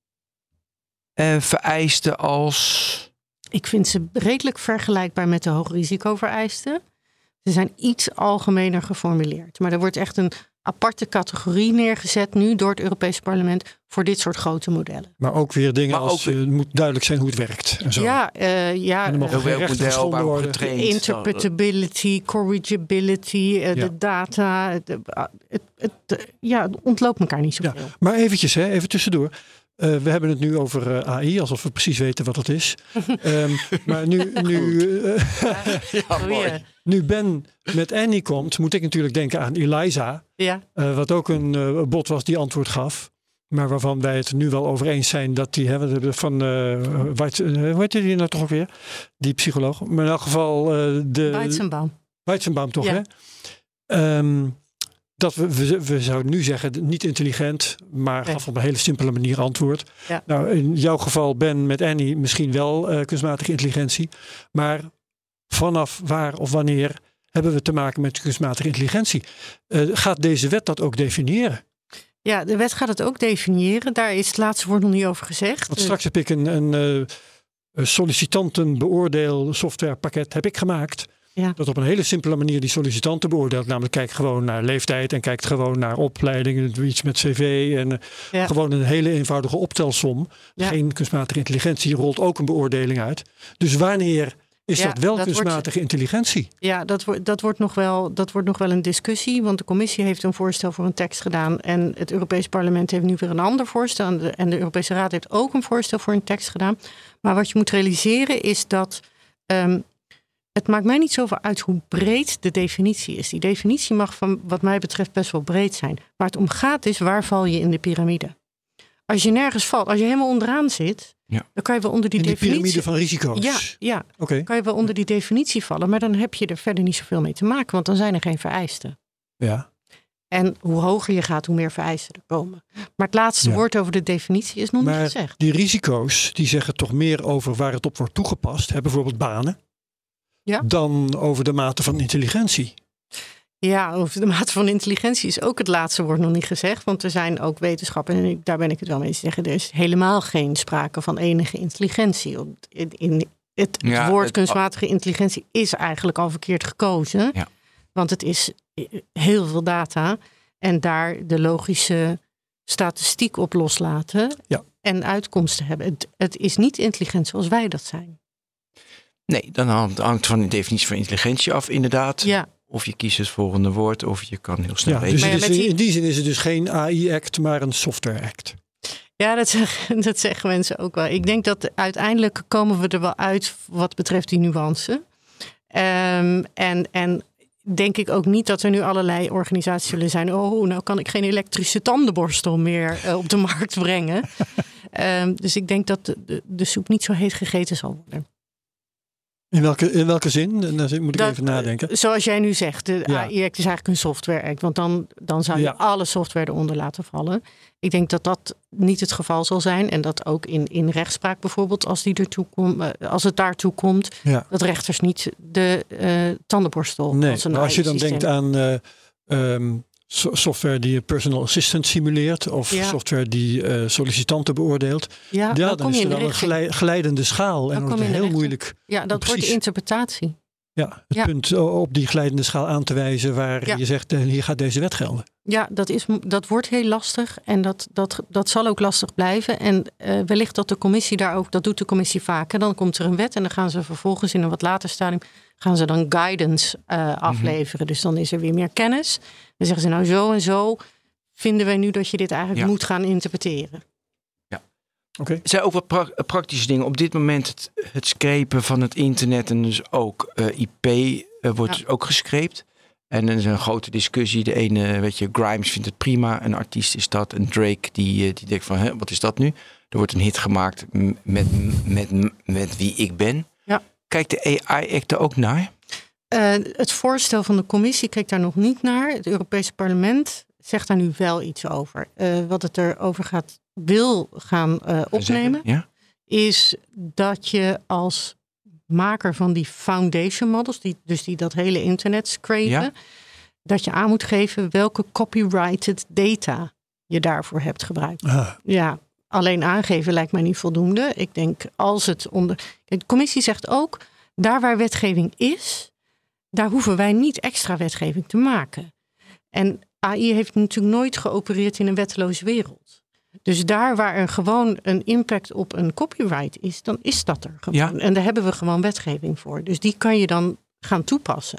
Eh vereisten als... Ik vind ze redelijk vergelijkbaar met de hoogrisicovereisten. Ze zijn iets algemener geformuleerd. Maar er wordt echt een aparte categorie neergezet nu door het Europees Parlement voor dit soort grote modellen. Maar ook weer dingen Maar als ook- eh, het moet duidelijk zijn hoe het werkt. En zo. Ja, eh, ja En model, geschonden waarop worden. getraind? interpretability, corrigibility, eh, Ja. de data. Het, het, het, het- ja, het ontloopt elkaar niet Ja. zoveel. Maar eventjes, hè, even tussendoor. Eh, we hebben het nu over AI, alsof we precies weten wat het is. Ehm, maar nu, nu, Ja, Goeie. Nu Ben met Annie komt, moet ik natuurlijk denken aan Eliza. Ja, eh, wat ook een eh, bot was die antwoord gaf. Maar waarvan wij het nu wel over eens zijn dat die hebben van eh, hoe heet die nou toch ook weer? Die psycholoog. Maar in elk geval de Weizenbaum. Weizenbaum toch, Ja. hè? Ehm, dat we, we, we zouden nu zeggen, niet intelligent, maar Nee. gaf op een hele simpele manier antwoord. Ja. Nou, in jouw geval, Ben, met Annie, misschien wel kunstmatige intelligentie. Maar vanaf waar of wanneer hebben we te maken met kunstmatige intelligentie? Eh, gaat deze wet dat ook definiëren? Ja, de wet gaat het ook definiëren. Daar is het laatste woord nog niet over gezegd. Want straks heb ik een, een eh, sollicitantenbeoordeel softwarepakket heb ik gemaakt. Ja. Dat op een hele simpele manier die sollicitanten beoordeelt. Namelijk kijkt gewoon naar leeftijd en kijkt gewoon naar opleidingen, iets met cv en eh, Ja. gewoon een hele eenvoudige optelsom. Ja. Geen kunstmatige intelligentie rolt ook een beoordeling uit. Dus wanneer is Ja, dat wel dat wordt- kunstmatige intelligentie? Ja, dat, wordt dat, wordt nog wel, dat wordt nog wel een discussie. Want de commissie heeft een voorstel voor een tekst gedaan. En het Europees Parlement heeft nu weer een ander voorstel. En de, en de Europese Raad heeft ook een voorstel voor een tekst gedaan. Maar wat je moet realiseren is dat. ehm, het maakt mij niet zoveel uit hoe breed de definitie is. Die definitie mag, van, wat mij betreft, best wel breed zijn. Waar het om gaat is waar val je in de piramide. Als je nergens valt, als je helemaal onderaan zit, Ja. dan kan je wel onder die die definitie. piramide van risico's. Ja, ja, Oké. kan je wel onder die definitie vallen, maar dan heb je er verder niet zoveel mee te maken, want dan zijn er geen vereisten. Ja. En hoe hoger je gaat, hoe meer vereisten er komen. Maar het laatste Ja. woord over de definitie is nog Maar niet gezegd. die risico's die zeggen toch meer over waar het op wordt toegepast. Hè, bijvoorbeeld banen. Ja. Dan over de mate van intelligentie. Ja, over de mate van intelligentie is ook het laatste woord nog niet gezegd. Want er zijn ook wetenschappen, en daar ben ik het wel mee eens te zeggen, er is helemaal geen sprake van enige intelligentie. Op- In, in, het, Ja, woord het- kunstmatige intelligentie is eigenlijk al verkeerd gekozen. Ja. Want het is heel veel data. En daar de logische statistiek op loslaten. Ja. En uitkomsten hebben. Het, het is niet intelligent zoals wij dat zijn. Nee, dan hangt, hangt van de definitie van intelligentie af, inderdaad. Ja, Of je kiest het volgende woord, of je kan heel snel Ja, weten. dus die- in die zin is het dus geen AI-act, maar een software-act. Ja, dat zeggen, dat zeggen mensen ook wel. Ik denk dat uiteindelijk komen we er wel uit wat betreft die nuance. Ehm, en, en denk ik ook niet dat er nu allerlei organisaties zullen zijn. Oh, nou kan ik geen elektrische tandenborstel meer eh, op de markt brengen. Ehm, dus ik denk dat de, de, de soep niet zo heet gegeten zal worden. In welke, in welke zin? Dan moet ik Dat- even nadenken. Zoals jij nu zegt, de Ja. AI-act is eigenlijk een software-act. Want dan, dan zou je Ja. alle software eronder laten vallen. Ik denk dat dat niet het geval zal zijn. En dat ook in, in rechtspraak bijvoorbeeld, als, die ertoe kom, eh, als het daartoe komt... Ja. dat rechters niet de eh, tandenborstel Nee, als een maar als je dan denkt aan eh, ehm, software die een personal assistant simuleert, of Ja. software die eh, sollicitanten beoordeelt, Ja, ja, dan, is er wel een glijdende schaal. Dan en wordt het heel moeilijk Ja, dat wordt de interpretatie. ja, het Ja. punt op die glijdende schaal aan te wijzen waar je zegt, eh, hier gaat deze wet gelden. Ja, dat, is, dat wordt heel lastig en dat, dat, dat zal ook lastig blijven. En eh, wellicht dat de commissie daar ook, dat doet de commissie vaker. Dan komt er een wet en dan gaan ze vervolgens in een wat later stadium, gaan ze dan guidance eh, afleveren. Dus dan is er weer meer kennis. Dan zeggen ze nou zo en zo vinden wij nu dat je dit eigenlijk Ja. moet gaan interpreteren. Oké. Er zijn ook wat pra- praktische dingen. Op dit moment het, het scrapen van het internet en dus ook eh, IP eh, wordt ook gescreept. En er is een grote discussie. De ene, weet je, Grimes vindt het prima. Een artiest is dat. En Drake, die, eh, die denkt van, Hè, wat is dat nu? Er wordt een hit gemaakt m- met, met, met wie ik ben. Kijkt de AI-act er ook naar? Eh, het voorstel van de commissie kijkt daar nog niet naar. Het Europese parlement zegt daar nu wel iets over. Eh, wat het erover gaat, wil gaan eh, opnemen, Ja? is dat je als maker van die foundation models, die, dus die dat hele internet scrapen, Ja. dat je aan moet geven welke copyrighted data je daarvoor hebt gebruikt. Ah, Ja, alleen aangeven lijkt mij niet voldoende. Ik denk als het onder. De commissie zegt ook, daar waar wetgeving is, daar hoeven wij niet extra wetgeving te maken. En AI heeft natuurlijk nooit geopereerd in een wetteloze wereld. Dus daar waar er gewoon een impact op een copyright is, dan is dat er gewoon. Ja. En daar hebben we gewoon wetgeving voor. Dus die kan je dan gaan toepassen.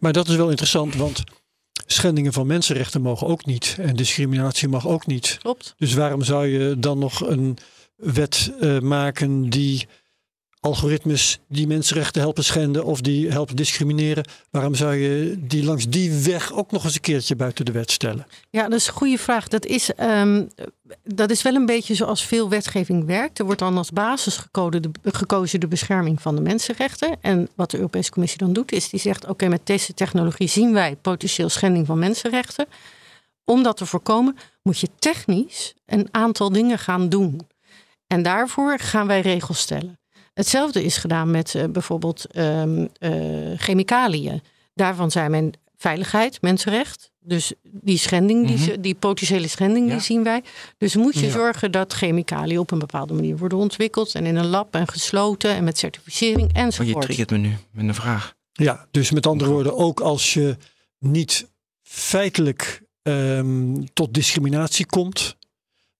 Maar dat is wel interessant, want schendingen van mensenrechten mogen ook niet. En discriminatie mag ook niet. Klopt. Dus waarom zou je dan nog een wet eh, maken die algoritmes die mensenrechten helpen schenden of die helpen discrimineren? Waarom zou je die langs die weg ook nog eens een keertje buiten de wet stellen? Ja, dat is een goede vraag. Dat is, ehm, dat is wel een beetje zoals veel wetgeving werkt. Er wordt dan als basis gekozen de, gekozen de bescherming van de mensenrechten. En wat de Europese Commissie dan doet, is die zegt: Oké, met deze technologie zien wij potentieel schending van mensenrechten. Om dat te voorkomen, moet je technisch een aantal dingen gaan doen. En daarvoor gaan wij regels stellen. Hetzelfde is gedaan met eh, bijvoorbeeld ehm, eh, chemicaliën. Daarvan zijn men veiligheid, mensenrecht. Dus die schending, die, Mhm. die potentiële schending, Ja. die zien wij. Dus moet je Ja. zorgen dat chemicaliën op een bepaalde manier worden ontwikkeld. En in een lab en gesloten en met certificering Oh, je enzovoort. triggert me nu met een vraag. Ja, dus met andere woorden, ook als je niet feitelijk ehm, tot discriminatie komt,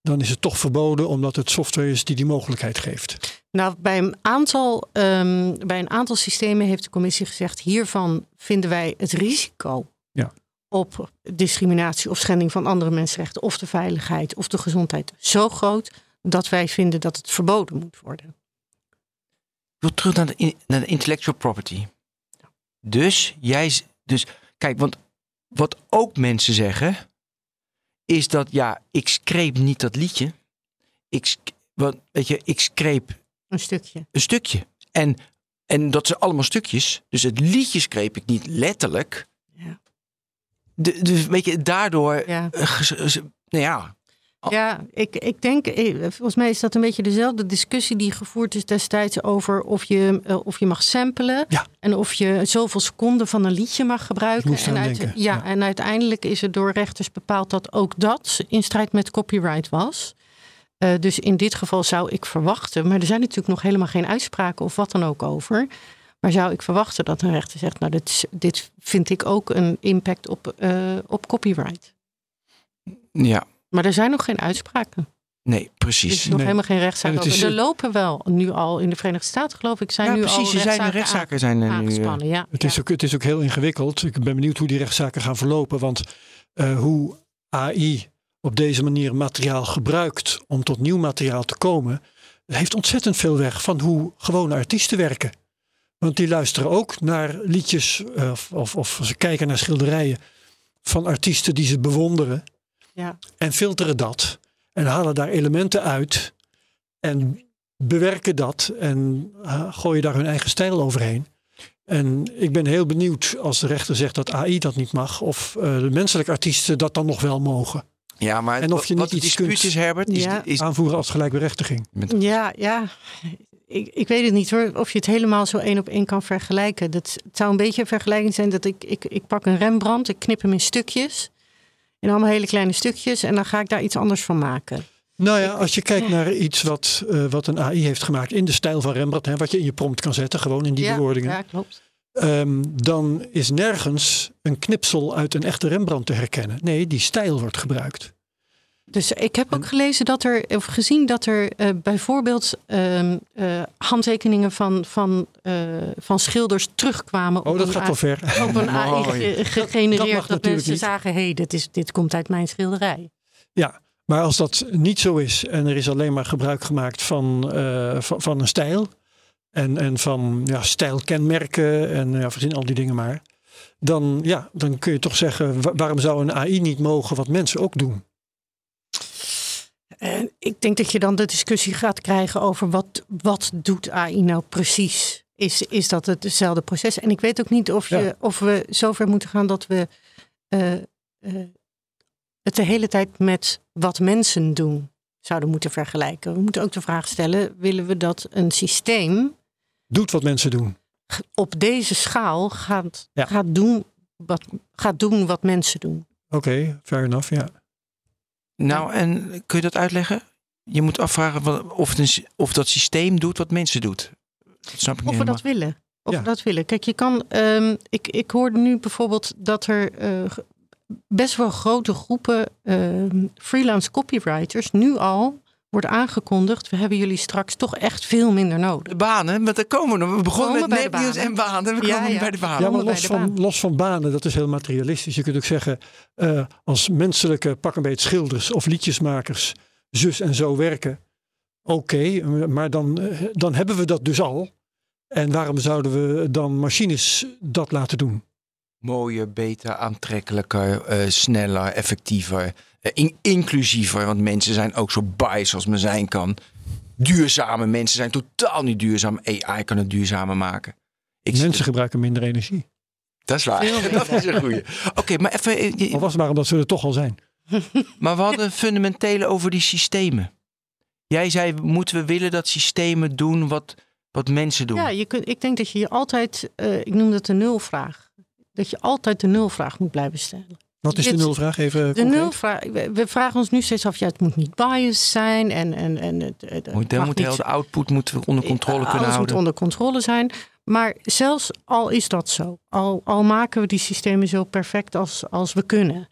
dan is het toch verboden omdat het software is die die mogelijkheid geeft. Nou, bij een, aantal, ehm, bij een aantal systemen heeft de commissie gezegd: hiervan vinden wij het risico Ja. op discriminatie of schending van andere mensenrechten, of de veiligheid of de gezondheid zo groot dat wij vinden dat het verboden moet worden. Ik wil terug naar de, in- naar de intellectual property. Dus jij, dus kijk, want wat ook mensen zeggen, is dat ja, ik screep niet dat liedje. Ik, wat, weet je, ik screep Een stukje. een stukje. En, en dat zijn allemaal stukjes. Dus het liedje screep ik niet letterlijk. Ja. De, dus weet je, daardoor, Ja. eh, nou ja, Oh. Ja, ik, ik denk, eh, volgens mij is dat een beetje dezelfde discussie die gevoerd is destijds over of je, eh, of je mag samplen. Ja. En of je zoveel seconden van een liedje mag gebruiken. En, uit- ja, ja. en uiteindelijk is er door rechters bepaald dat ook dat in strijd met copyright was. Eh, dus in dit geval zou ik verwachten, maar er zijn natuurlijk nog helemaal geen uitspraken of wat dan ook over. Maar zou ik verwachten dat een rechter zegt, nou dit, dit vind ik ook een impact op, eh, op copyright. ja, Maar er zijn nog geen uitspraken. nee, Er precies. is nog Nee. helemaal geen rechtszaak over. is- Er lopen wel nu al in de Verenigde Staten, geloof ik, zijn Ja, nu precies, al er zijn rechtszaken, rechtszaken zijn er aan- nu. eh, aangespannen. Ja. Het is, ja. ook, het is ook heel ingewikkeld. Ik ben benieuwd hoe die rechtszaken gaan verlopen. Want eh, hoe AI op deze manier materiaal gebruikt om tot nieuw materiaal te komen, heeft ontzettend veel weg van hoe gewone artiesten werken. Want die luisteren ook naar liedjes eh, of, of, of ze kijken naar schilderijen van artiesten die ze bewonderen. Ja. En filteren dat en halen daar elementen uit en bewerken dat en uh, gooien daar hun eigen stijl overheen. En ik ben heel benieuwd als de rechter zegt dat AI dat niet mag, of uh, de menselijke artiesten dat dan nog wel mogen. Ja, maar En of je wat niet iets kunt is, Herbert, is, Ja. is Aanvoeren als gelijkberechtiging. ja, ja. Ik, ik weet het niet hoor, of je het helemaal zo één op één kan vergelijken. Dat, het zou een beetje een vergelijking zijn dat ik, ik, ik pak een Rembrandt, ik knip hem in stukjes. In allemaal hele kleine stukjes en dan ga ik daar iets anders van maken. Nou ja, als je kijkt naar iets wat, uh, wat een AI heeft gemaakt in de stijl van Rembrandt, hè, wat je in je prompt kan zetten, gewoon in die ja, bewoordingen. Ja, klopt. Um, dan is nergens een knipsel uit een echte Rembrandt te herkennen. Nee, die stijl wordt gebruikt. Dus ik heb ook gelezen dat er, of gezien dat er uh, bijvoorbeeld uh, uh, handtekeningen van, van, uh, van schilders terugkwamen. Oh, dat gaat wel ver. Op een AI ge gegenereerd. Dat, dat, dat mensen niet. zagen, hé, hey, dit, is, dit komt uit mijn schilderij. Ja, maar als dat niet zo is en er is alleen maar gebruik gemaakt van, van, van, een stijl. En, en van ja, stijlkenmerken en ja, verzin al die dingen maar. Dan, ja, dan kun je toch zeggen, wa- waarom zou een AI niet mogen wat mensen ook doen? En ik denk dat je dan de discussie gaat krijgen over wat, wat doet AI nou precies? Is, is dat hetzelfde proces? En ik weet ook niet of, je, Ja. of we zover moeten gaan dat we eh, eh, het de hele tijd met wat mensen doen zouden moeten vergelijken. We moeten ook de vraag stellen, willen we dat een systeem Doet wat mensen doen. op deze schaal gaat, Ja. gaat, doen, wat, gaat doen wat mensen doen? Oké, fair enough, ja. Nou, en kun je dat uitleggen? Je moet afvragen of, het een sy- of dat systeem doet wat mensen doet. Dat snap ik Of niet we dat willen. Of Ja. we dat willen. Kijk, je kan. ehm, ik, ik hoorde nu bijvoorbeeld dat er eh, best wel grote groepen ehm, freelance copywriters nu al wordt aangekondigd. We hebben jullie straks toch echt veel minder nodig. De banen, want daar komen we. We begonnen met nepnieuws en banen. We Ja, komen ja. bij de banen. Ja, maar los van, los van banen, dat is heel materialistisch. Je kunt ook zeggen, eh, als menselijke pak een beetje schilders of liedjesmakers zus en zo werken. Oké, maar dan, eh, dan hebben we dat dus al. En waarom zouden we dan machines dat laten doen? Mooier, beter, aantrekkelijker, eh, sneller, effectiever, in- inclusiever. Want mensen zijn ook zo biased als men zijn kan. Duurzame mensen zijn totaal niet duurzaam. AI kan het duurzamer maken. Ik Mensen gebruiken minder energie. Dat is waar. Dat is een goeie. Oké, maar even. eh, je- Al was het maar omdat ze er toch al zijn. Maar we hadden fundamentele over die systemen. Jij zei, moeten we willen dat systemen doen wat, wat mensen doen? Ja, je kunt, ik denk dat je je altijd. eh, ik noem dat de nulvraag. Dat je altijd de nulvraag moet blijven stellen. Wat is de nulvraag? Even De concreet. nulvraag. We, vragen ons nu steeds af. Ja, het moet niet biased zijn. En, en, en het, het Moet, dan mag moet niet heel de output moeten we onder controle kunnen alles houden. moet onder controle zijn. Maar zelfs al is dat zo, al, al maken we die systemen zo perfect als, als we kunnen,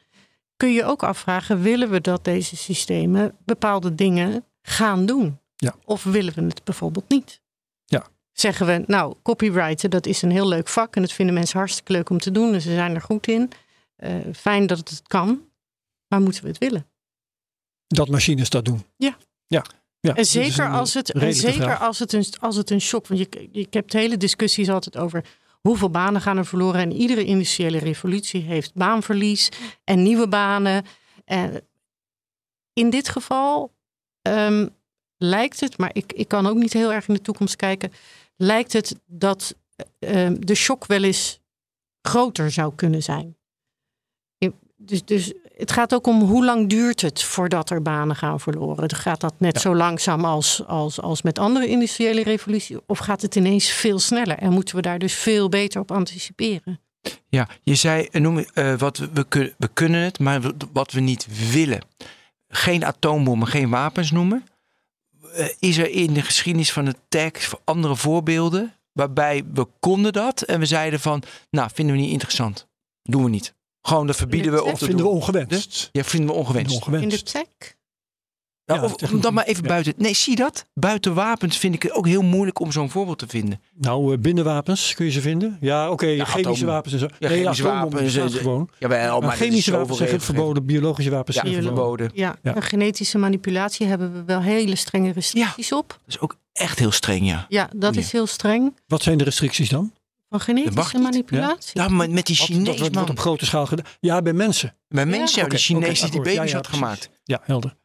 kun je ook afvragen: willen we dat deze systemen bepaalde dingen gaan doen? Ja. Of willen we het bijvoorbeeld niet? Ja. Zeggen we, nou, copywriten, dat is een heel leuk vak en dat vinden mensen hartstikke leuk om te doen en ze zijn er goed in. Eh, fijn dat het kan, maar moeten we het willen? Dat machines dat doen. Ja. Ja. ja En zeker, een als het, en zeker als, het een, als het een shock. Want je, je hebt hele discussies altijd over hoeveel banen gaan er verloren. En iedere industriële revolutie heeft baanverlies en nieuwe banen. En in dit geval ehm, lijkt het, maar ik, ik kan ook niet heel erg in de toekomst kijken. Lijkt het dat ehm, de shock wel eens groter zou kunnen zijn. Dus, dus het gaat ook om hoe lang duurt het voordat er banen gaan verloren. Gaat dat net Ja. zo langzaam als, als, als met andere industriële revoluties? Of gaat het ineens veel sneller? En moeten we daar dus veel beter op anticiperen? Ja, je zei, eh, noem, eh, wat we, we, kun- we kunnen het, maar wat we niet willen. Geen atoombommen, geen wapens noemen. Eh, is er in de geschiedenis van de tech andere voorbeelden waarbij we konden dat en we zeiden van, nou, vinden we niet interessant. Doen we niet. Gewoon, dat verbieden we of dat vinden we ongewenst. Ja, vinden we ongewenst. In de tech? Ja, Ja, of techniek. dan maar even Ja. buiten. Nee, zie je dat? Buiten wapens vind ik het ook heel moeilijk om zo'n voorbeeld te vinden. Nou, eh, binnenwapens kun je ze vinden. Ja, oké, chemische wapens en zo. Ja, nee, chemische wapens, eh, gewoon. Jawel, Maar chemische wapens zijn verboden, biologische wapens Ja, zijn Biolo- verboden. verboden. Ja, Ja. en genetische manipulatie hebben we wel hele strenge restricties op. Dat is ook echt heel streng, ja. Ja, dat Oei. is heel streng. Wat zijn de restricties dan? Van genetische manipulatie. Ja, maar met die dat Chinees, wordt, op grote schaal gedaan. Ja, bij mensen. Bij mensen, ja, Oké, die Chinees die baby's ja, had precies. gemaakt. Ja, helder.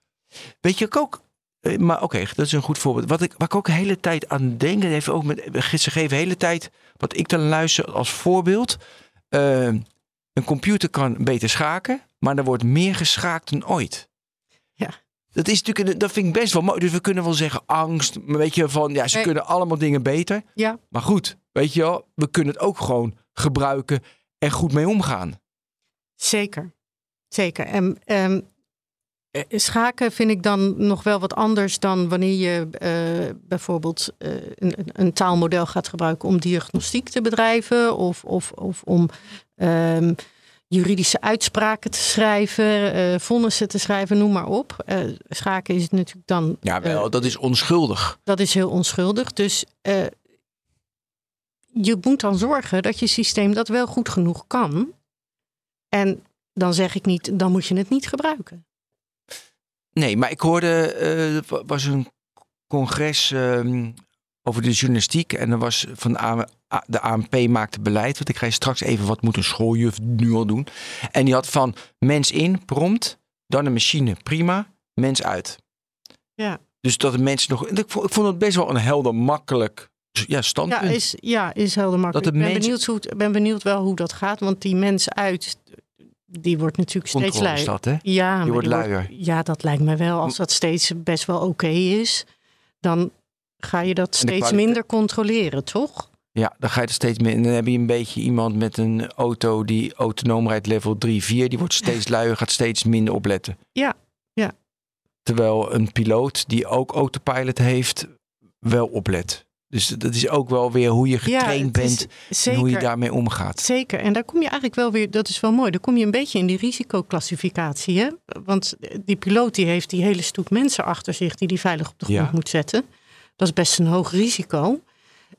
Weet je ik ook... eh, Maar oké, dat is een goed voorbeeld. Wat ik, waar ik ook de hele tijd aan denk, en even ook met, ze geven de hele tijd, wat ik dan luister als voorbeeld. eh, een computer kan beter schaken, maar er wordt meer geschaakt dan ooit. Dat, is natuurlijk, dat vind ik best wel mooi. Dus we kunnen wel zeggen angst, weet je, van ja, ze kunnen allemaal dingen beter. Ja. Maar goed, weet je wel, we kunnen het ook gewoon gebruiken en goed mee omgaan. Zeker. Zeker. En ehm, eh, schaken vind ik dan nog wel wat anders dan wanneer je eh, bijvoorbeeld eh, een, een- een taalmodel gaat gebruiken om diagnostiek te bedrijven of, of, of om ehm, juridische uitspraken te schrijven, eh vonnissen te schrijven, noem maar op. Eh, schaken is natuurlijk dan Ja, wel, eh, dat is onschuldig. dat is heel onschuldig. Dus je moet dan zorgen dat je systeem dat wel goed genoeg kan. En dan zeg ik niet, dan moet je het niet gebruiken. Nee, maar ik hoorde, er was een congres ehm, over de journalistiek. En er was van de, ANP maakte beleid. Want ik ga je straks even wat moet een schooljuf nu al doen. En die had van mens in, prompt, dan een machine, prima, mens uit. Ja. Dus dat de mensen nog. Ik vond, ik vond het best wel een helder, makkelijk ja, standpunt. Ja, is, ja, is helder makkelijk. Dat de ik ben, benieuwd hoe, ben benieuwd wel hoe dat gaat. Want die mens uit, die wordt natuurlijk steeds Controle luier. dat, hè? Ja, maar wordt luier. ja, dat lijkt me wel. Als dat steeds best wel oké is, dan ga je dat steeds minder controleren, toch? Ja, dan ga je er steeds meer. En dan heb je een beetje iemand met een auto die autonoom rijdt level 3, 4. Die wordt steeds luier, gaat steeds minder opletten. Ja, ja. Terwijl een piloot die ook autopilot heeft, wel oplet. Dus dat is ook wel weer hoe je getraind bent en hoe je daarmee omgaat. Zeker, en daar kom je eigenlijk wel weer, dat is wel mooi, daar kom je een beetje in die risicoclassificatie. Hè? Want die piloot die heeft die hele stoet mensen achter zich die die veilig op de grond Ja. moet zetten. Dat is best een hoog risico.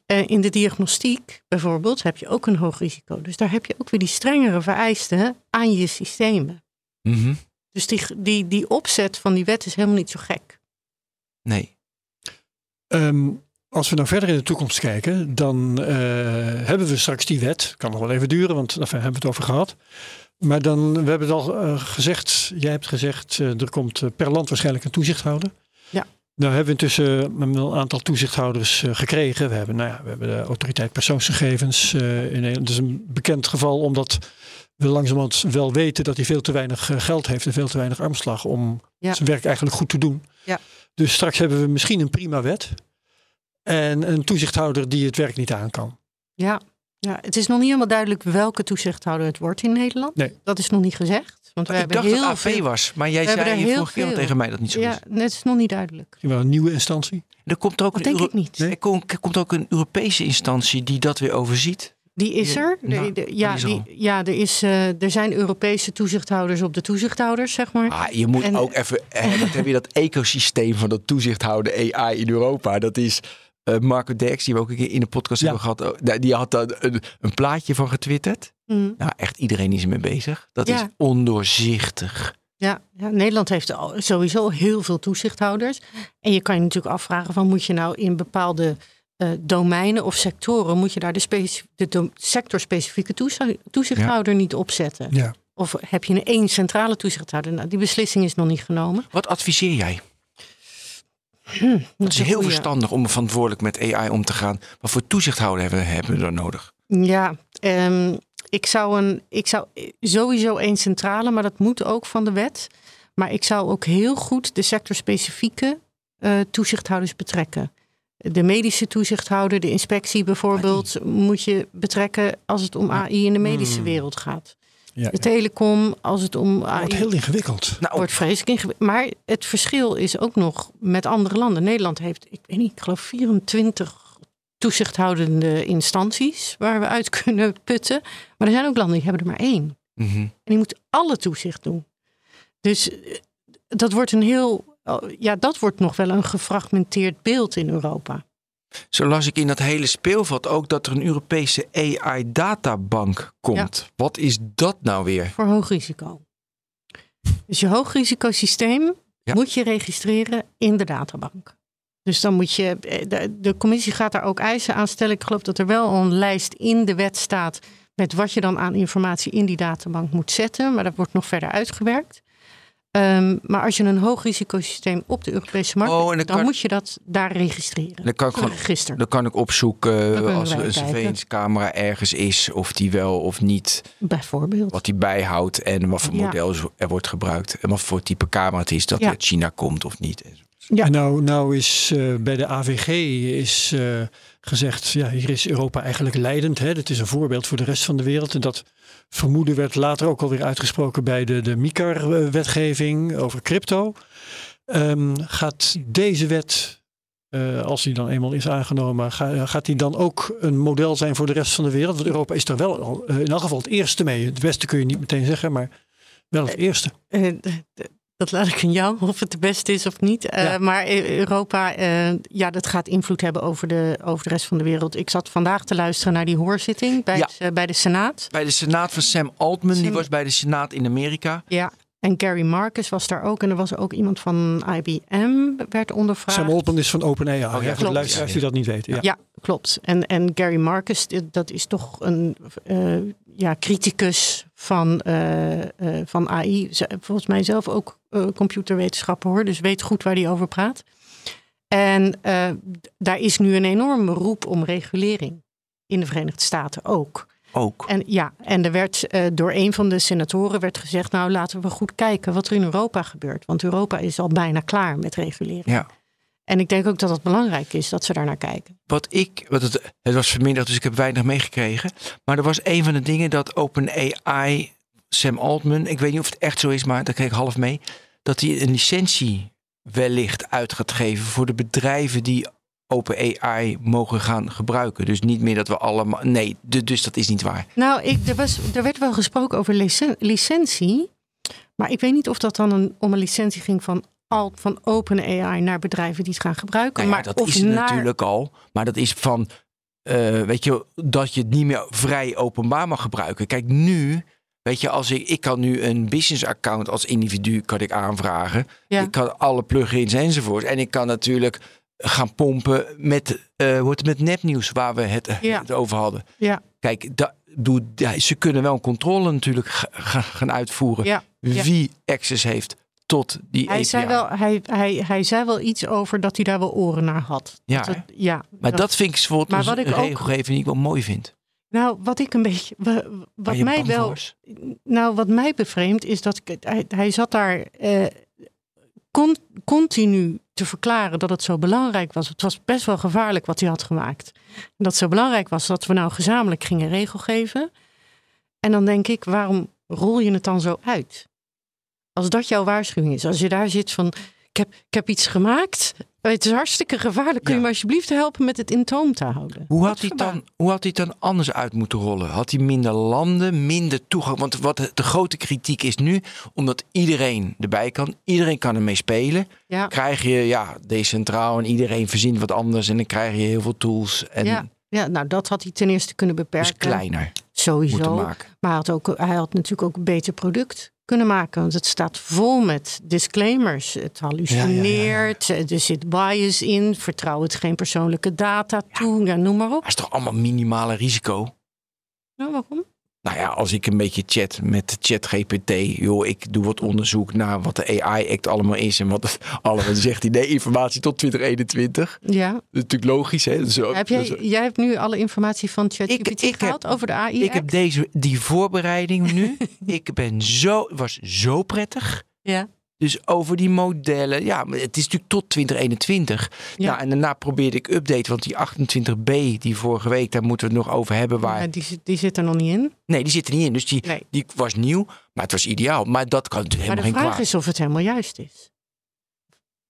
Eh, in de diagnostiek bijvoorbeeld heb je ook een hoog risico. Dus daar heb je ook weer die strengere vereisten aan je systemen. Mhm. Dus die, die, die opzet van die wet is helemaal niet zo gek. Nee. Ehm, als we nou verder in de toekomst kijken, dan eh, hebben we straks die wet. Kan nog wel even duren, want daar hebben we het over gehad. Maar dan, we hebben het al eh, gezegd, jij hebt gezegd, er komt per land waarschijnlijk een toezichthouder. Ja. Nou hebben we intussen een aantal toezichthouders eh, gekregen. We hebben, nou ja, we hebben de autoriteit persoonsgegevens eh, in Nederland. Dat is een bekend geval omdat we langzamerhand wel weten dat hij veel te weinig eh, geld heeft en veel te weinig armslag om Ja. zijn werk eigenlijk goed te doen. Ja. Dus straks hebben we misschien een prima wet. En een toezichthouder die het werk niet aan kan. Ja. ja, het is nog niet helemaal duidelijk welke toezichthouder het wordt in Nederland. Nee. Dat is nog niet gezegd. Want we ik dacht heel dat AV veel... was, maar jij zei je vorige keer tegen mij dat niet zo Ja, is. het is nog niet duidelijk. Misschien wel een nieuwe instantie. Er komt ook Dat een denk Euro- ik niet. Nee. Er komt, er komt ook een Europese instantie die dat weer overziet. Die is Ja, er. nou, De- de- die ja, er die, ja er, is, eh, er zijn Europese toezichthouders op de toezichthouders, zeg maar. Ah, je moet En- ook even. eh, dat heb je dat ecosysteem van dat toezichthouder AI in Europa. Dat is. Eh, Marco Derks, die we ook een keer in de podcast Ja. hebben gehad. oh, daar- Die had daar een, een plaatje van getwitterd. Mm. Nou, echt iedereen is ermee bezig. Dat Ja. is ondoorzichtig. Ja, ja, Nederland heeft sowieso heel veel toezichthouders. En je kan je natuurlijk afvragen van moet je nou in bepaalde eh, domeinen of sectoren, moet je daar de, de sectorspecifieke toezi- toezichthouder niet opzetten? Ja. Of heb je een één centrale toezichthouder? Nou, die beslissing is nog niet genomen. Wat adviseer jij? Dat Het is heel goeie. verstandig om verantwoordelijk met AI om te gaan. Wat voor toezichthouder hebben, hebben we dan nodig? Ja, ehm, ik, zou een, ik zou sowieso één centrale, maar dat moet ook van de wet. Maar ik zou ook heel goed de sectorspecifieke eh, toezichthouders betrekken. De medische toezichthouder, de inspectie bijvoorbeeld, moet je betrekken als het om AI in de medische Hmm. wereld gaat. Ja, De telecom, als het om AI wordt heel ingewikkeld. Nou, wordt vreselijk ingewikkeld. Maar het verschil is ook nog met andere landen. Nederland heeft, ik weet niet, ik geloof 24 toezichthoudende instanties waar we uit kunnen putten. Maar er zijn ook landen die hebben er maar één. mhm. En die moeten alle toezicht doen. Dus eh, dat wordt een heel, oh, ja, dat wordt nog wel een gefragmenteerd beeld in Europa. Zo las ik in dat hele speelveld ook dat er een Europese AI-databank komt. Wat is dat nou weer? Voor hoog risico. Dus je hoogrisicosysteem Ja. moet je registreren in de databank. Dus dan moet je, eh, de, de commissie gaat daar ook eisen aan stellen. Ik geloof dat er wel een lijst in de wet staat met wat je dan aan informatie in die databank moet zetten. Maar dat wordt nog verder uitgewerkt. Ehm, maar als je een hoogrisicosysteem op de Europese markt Oh, dan dan kan- moet je dat daar registreren. Dan kan ik gewoon register. Dan kan ik opzoeken als er een surveillance-camera ergens is, of die wel of niet, Bijvoorbeeld. wat die bijhoudt en wat voor Ja. model er wordt gebruikt en wat voor type camera het is, dat Ja. uit China komt of niet. Ja. En nou, nou is eh, bij de AVG is eh, gezegd, ja, hier is Europa eigenlijk leidend. Hè? Dat is een voorbeeld voor de rest van de wereld. En dat vermoeden werd later ook alweer uitgesproken bij de, de MICAR-wetgeving over crypto. Ehm, gaat deze wet, eh, als die dan eenmaal is aangenomen, ga- gaat die dan ook een model zijn voor de rest van de wereld? Want Europa is er wel al, eh, in elk geval het eerste mee. Het beste kun je niet meteen zeggen, maar wel het eerste. Dat laat ik aan jou, of het de beste is of niet. Eh. Maar eh, Europa, eh, ja, dat gaat invloed hebben over de, over de rest van de wereld. Ik zat vandaag te luisteren naar die hoorzitting bij, Ja. het, eh, bij de Senaat. Bij de Senaat van Sam Altman, die was bij de Senaat in Amerika. Ja, En Gary Marcus was daar ook. En er was ook iemand van IBM, werd ondervraagd. Sam Altman is van OpenAI. Oh, ja, voor luisteraars die dat niet weten. Ja. Ja, klopt. En, en Gary Marcus, dat is toch een eh, ja, criticus van, eh, eh, van AI. Volgens mij zelf ook eh, computerwetenschapper hoor, dus weet goed waar hij over praat. En eh, daar is nu een enorme roep om regulering in de Verenigde Staten ook. Ook. En ja, en er werd eh, door een van de senatoren werd gezegd: nou laten we goed kijken wat er in Europa gebeurt. Want Europa is al bijna klaar met regulering. Ja. En ik denk ook dat het belangrijk is dat ze daar naar kijken. Wat ik, wat het, het was vanmiddag, dus ik heb weinig meegekregen. Maar er was een van de dingen dat OpenAI, Sam Altman, ik weet niet of het echt zo is, maar daar kreeg ik half mee. Dat hij een licentie wellicht uit gaat geven voor de bedrijven die OpenAI mogen gaan gebruiken. Dus niet meer dat we allemaal. Nee, du- dus dat is niet waar. Nou, ik, er, was, er werd wel gesproken over licen- licentie. Maar ik weet niet of dat dan een, om een licentie ging van, al, van OpenAI naar bedrijven die het gaan gebruiken. Nou ja, maar dat of is naar, natuurlijk al. Maar dat is van, eh, weet je, dat je het niet meer vrij openbaar mag gebruiken. Kijk, nu, weet je, als ik, ik kan nu een business account als individu kan ik aanvragen. Ja. Ik kan alle plugins enzovoort. En ik kan natuurlijk gaan pompen met, eh wordt met nepnieuws waar we het, Ja. het over hadden. Ja, Kijk, da, doe, ja, ze kunnen wel een controle natuurlijk ga- ga- gaan uitvoeren. Wie access heeft tot die Hij, API. zei wel, hij, hij, hij zei wel iets over dat hij daar wel oren naar had. Ja, Dat het- ja Maar dat vind ik bijvoorbeeld Maar wat ik ook- regelgeving die ik wel mooi vind. Nou, wat ik een beetje. Wat mij voor wel. Nou, wat mij bevreemdt is dat ik, hij, hij zat daar eh, con- continu te verklaren dat het zo belangrijk was. Het was best wel gevaarlijk wat hij had gemaakt. En dat het zo belangrijk was dat we nou gezamenlijk gingen regelgeven. En dan denk ik, waarom rol je het dan zo uit? Als dat jouw waarschuwing is, als je daar zit van, ik heb, ik heb iets gemaakt. Het is hartstikke gevaarlijk. Kun je Ja. me alsjeblieft helpen met het in toom te houden? Hoe had, hij dan, hoe had hij het dan anders uit moeten rollen? Had hij minder landen, minder toegang? Want wat de, grote kritiek is nu, omdat iedereen erbij kan, iedereen kan ermee spelen, Ja. krijg je ja, decentraal en iedereen verzint wat anders en dan krijg je heel veel tools en Ja, ja, nou dat had hij ten eerste kunnen dus beperken. kleiner moeten Sowieso. maken. Maar hij had, ook, hij had natuurlijk ook een beter product kunnen maken. Want het staat vol met disclaimers. Het hallucineert, er zit bias in. Vertrouw het geen persoonlijke data toe. Ja, noem maar op. Maar is toch allemaal minimale risico? Nou, waarom? Nou ja, als ik een beetje chat met ChatGPT, joh, ik doe wat onderzoek naar wat de AI-act allemaal is en wat het allemaal zegt hij, nee, informatie tot 2021. Ja. Dat is natuurlijk logisch, hè? Zo, Heb jij, jij hebt nu alle informatie van ChatGPT heb- gehaald over de AI? Ik heb deze, die voorbereiding nu. ik ben zo, was zo prettig. Ja. Dus over die modellen. Ja, maar het is natuurlijk tot 2021. Ja. Nou, en daarna probeerde ik updaten. Want die 28b, die vorige week, daar moeten we het nog over hebben. Waar, Ja, die, zit- die zit er nog niet in. Nee, die zit er niet in. Dus die, Nee. die was nieuw. Maar het was ideaal. Maar dat kan natuurlijk Maar de helemaal geen vraag kwaad. is of het helemaal juist is.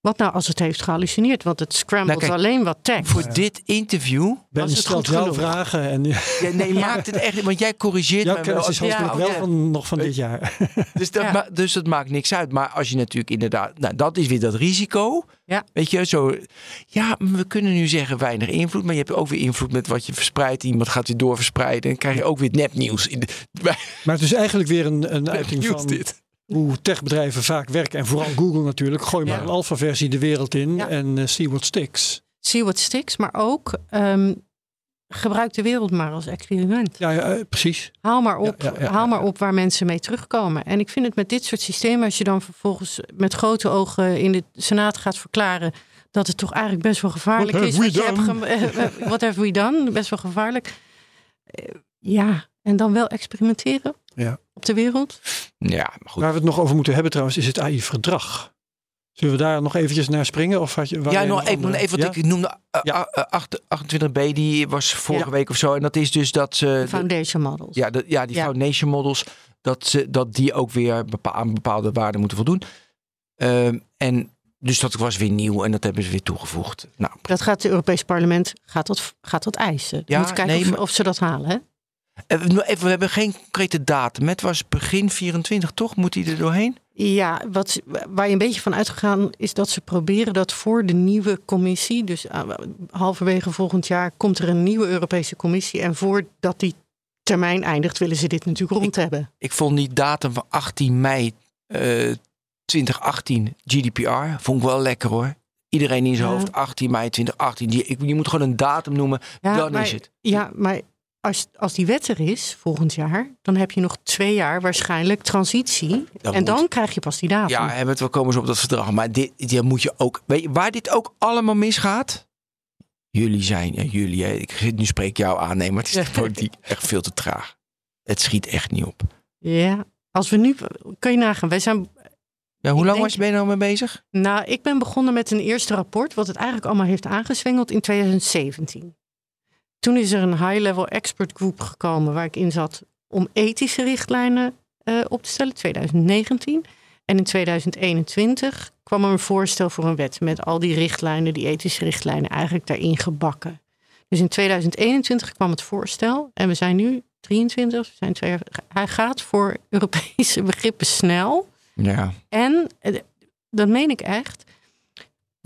Wat nou als het heeft gehallucineerd? Want het scrambles Nou, kijk, alleen wat tekst. Voor dit interview. Ben Was het stelt genoeg? vragen en Ja, nee, maakt het echt. Want jij corrigeert jouw mij wel. kennis is ja, wel van, nog van dit jaar. Dus dat, Ja. ma- dus dat maakt niks uit. Maar als je natuurlijk inderdaad. Nou, dat is weer dat risico. Ja. Weet je, zo. Ja, we kunnen nu zeggen weinig invloed. Maar je hebt ook weer invloed met wat je verspreidt. Iemand gaat weer doorverspreiden. En dan krijg je ook weer nepnieuws. In de, Maar het is eigenlijk weer een, een uiting van dit. Hoe techbedrijven vaak werken. En vooral Google natuurlijk. Gooi maar een alpha-versie de wereld in en eh, see what sticks. See what sticks, maar ook ehm, gebruik de wereld maar als experiment. Ja, ja, eh, precies. Haal maar op, Ja, ja, ja, haal maar op waar mensen mee terugkomen. En ik vind het met dit soort systemen, als je dan vervolgens met grote ogen in de Senaat gaat verklaren dat het toch eigenlijk best wel gevaarlijk What is. wat gem- eh, What have we done? Best wel gevaarlijk. Ja, en dan wel experimenteren Ja. Op de wereld. Ja, maar goed. Waar we het nog over moeten hebben trouwens, is het AI-verdrag. Zullen we daar nog eventjes naar springen? Of had je, Ja, nog even, andere- even wat Ja? ik noemde. eh, Ja. eh, acht- 28b, die was vorige Ja. week of zo. En dat is dus dat ze. Foundation models. Ja, de, ja die Ja. foundation models, dat, ze, dat die ook weer bepa- aan bepaalde waarden moeten voldoen. Ehm, en dus dat was weer nieuw en dat hebben ze weer toegevoegd. Nou, Dat gaat het Europees Parlement gaat dat, gaat dat eisen. Ja, Ja, Moet kijken nee, of, maar- of ze dat halen. Hè? Eh, we- even, we hebben geen concrete datum. Het was begin 24, toch? Moet hij er doorheen? Ja, wat, waar je een beetje van uitgegaan is dat ze proberen dat voor de nieuwe commissie, dus uh, halverwege volgend jaar komt er een nieuwe Europese commissie. En voordat die termijn eindigt, willen ze dit natuurlijk rond hebben. Ik vond die datum van 18 mei eh, 2018 GDPR. Vond ik wel lekker hoor. Iedereen in zijn Ja. hoofd 18 mei 2018. Die, ik, je moet gewoon een datum noemen. Ja, dan maar, is het. Ja, maar als, als die wet er is volgend jaar, dan heb je nog twee jaar waarschijnlijk transitie. Dat en moet. dan krijg je pas die datum. Ja, hebben we komen ze op dat verdrag. Maar dit, dit moet je ook. Weet je waar dit ook allemaal misgaat? Jullie zijn, ja, jullie, hè, ik zit nu spreek jou aan. Nee, maar het is de politiek echt veel te traag. Het schiet echt niet op. Ja, als we nu, kan je nagaan, wij zijn Ja, hoe Ik lang denk- was je ben je nou mee bezig? Nou, ik ben begonnen met een eerste rapport, wat het eigenlijk allemaal heeft aangezwengeld in 2017. Toen is er een high-level expert group gekomen waar ik in zat om ethische richtlijnen eh, op te stellen, 2019. En in 2021 kwam er een voorstel voor een wet met al die richtlijnen, die ethische richtlijnen, eigenlijk daarin gebakken. Dus in 2021 kwam het voorstel en we zijn nu 23, we zijn twee jaar. Hij gaat voor Europese begrippen snel. Ja. En, eh, dat meen ik echt,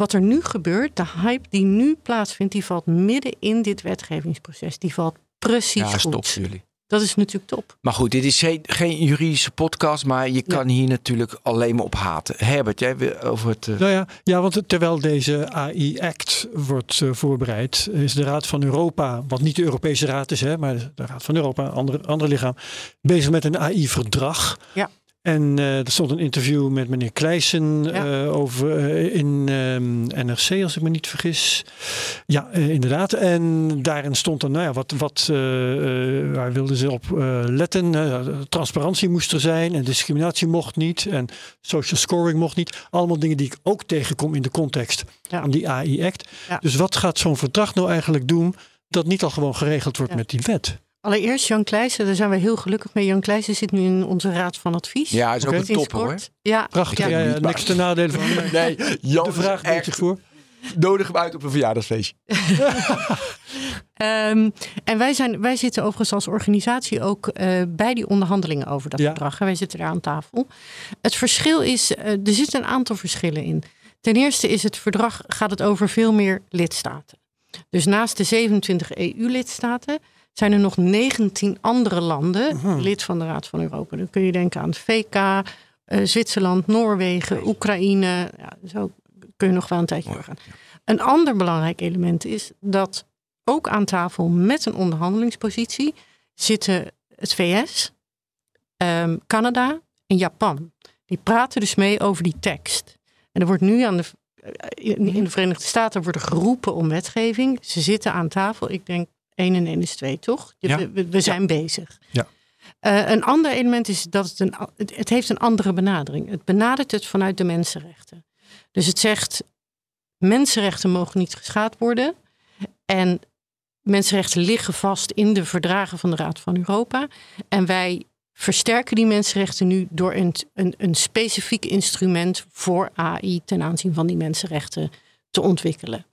wat er nu gebeurt, de hype die nu plaatsvindt, die valt midden in dit wetgevingsproces. Die valt precies Ja, stop goed. jullie. Dat is natuurlijk top. Maar goed, dit is geen, geen juridische podcast, maar je kan hier natuurlijk alleen maar op haten. Herbert, jij wil over het. eh, Nou ja, ja, want terwijl deze AI-act wordt eh, voorbereid, is de Raad van Europa, wat niet de Europese Raad is, hè, maar de Raad van Europa, een ander, ander lichaam, bezig met een AI-verdrag. Ja. En eh, er stond een interview met meneer Kleijsen Ja. eh, over eh, in ehm, NRC, als ik me niet vergis. Ja, inderdaad. En daarin stond dan, nou ja, wat, wat waar wilden ze op letten? Eh, transparantie moest er zijn en discriminatie mocht niet. En social scoring mocht niet. Allemaal dingen die ik ook tegenkom in de context Ja. van die AI-act. Ja. Dus wat gaat zo'n verdrag nou eigenlijk doen dat niet al gewoon geregeld wordt met die wet? Allereerst Jan Kleijsen, daar zijn we heel gelukkig mee. Jan Kleijsen zit nu in onze Raad van Advies. ja, is ook een topper hoor. Ja, Prachtig. Ja, niks te nadelen van Nee, Jan de vraag echt zich voor. nodig hem uit op een verjaardagsfeestje. Ehm, en wij, zijn, wij zitten overigens als organisatie ook eh, bij die onderhandelingen over dat Ja. verdrag. En wij zitten daar aan tafel. Het verschil is, eh, er zitten een aantal verschillen in. Ten eerste is het verdrag, gaat het over veel meer lidstaten. Dus naast de 27 EU-lidstaten zijn er nog 19 andere landen Mhm. lid van de Raad van Europa. Dan kun je denken aan het VK, eh, Zwitserland, Noorwegen, Oekraïne. Ja, zo kun je nog wel een tijdje doorgaan. Een ander belangrijk element is dat ook aan tafel met een onderhandelingspositie zitten het VS, ehm, Canada en Japan. Die praten dus mee over die tekst. En er wordt nu aan de, eh, in in de Verenigde Staten wordt er geroepen om wetgeving. Ze zitten aan tafel. Ik denk 1 en 1 is 2, toch? Je- Ja. We, zijn bezig. Ja. Eh, een ander element is dat het een, het, het heeft een andere benadering. Het benadert het vanuit de mensenrechten. Dus het zegt, mensenrechten mogen niet geschaad worden. En mensenrechten liggen vast in de verdragen van de Raad van Europa. En wij versterken die mensenrechten nu door een, een, een specifiek instrument voor AI ten aanzien van die mensenrechten te ontwikkelen.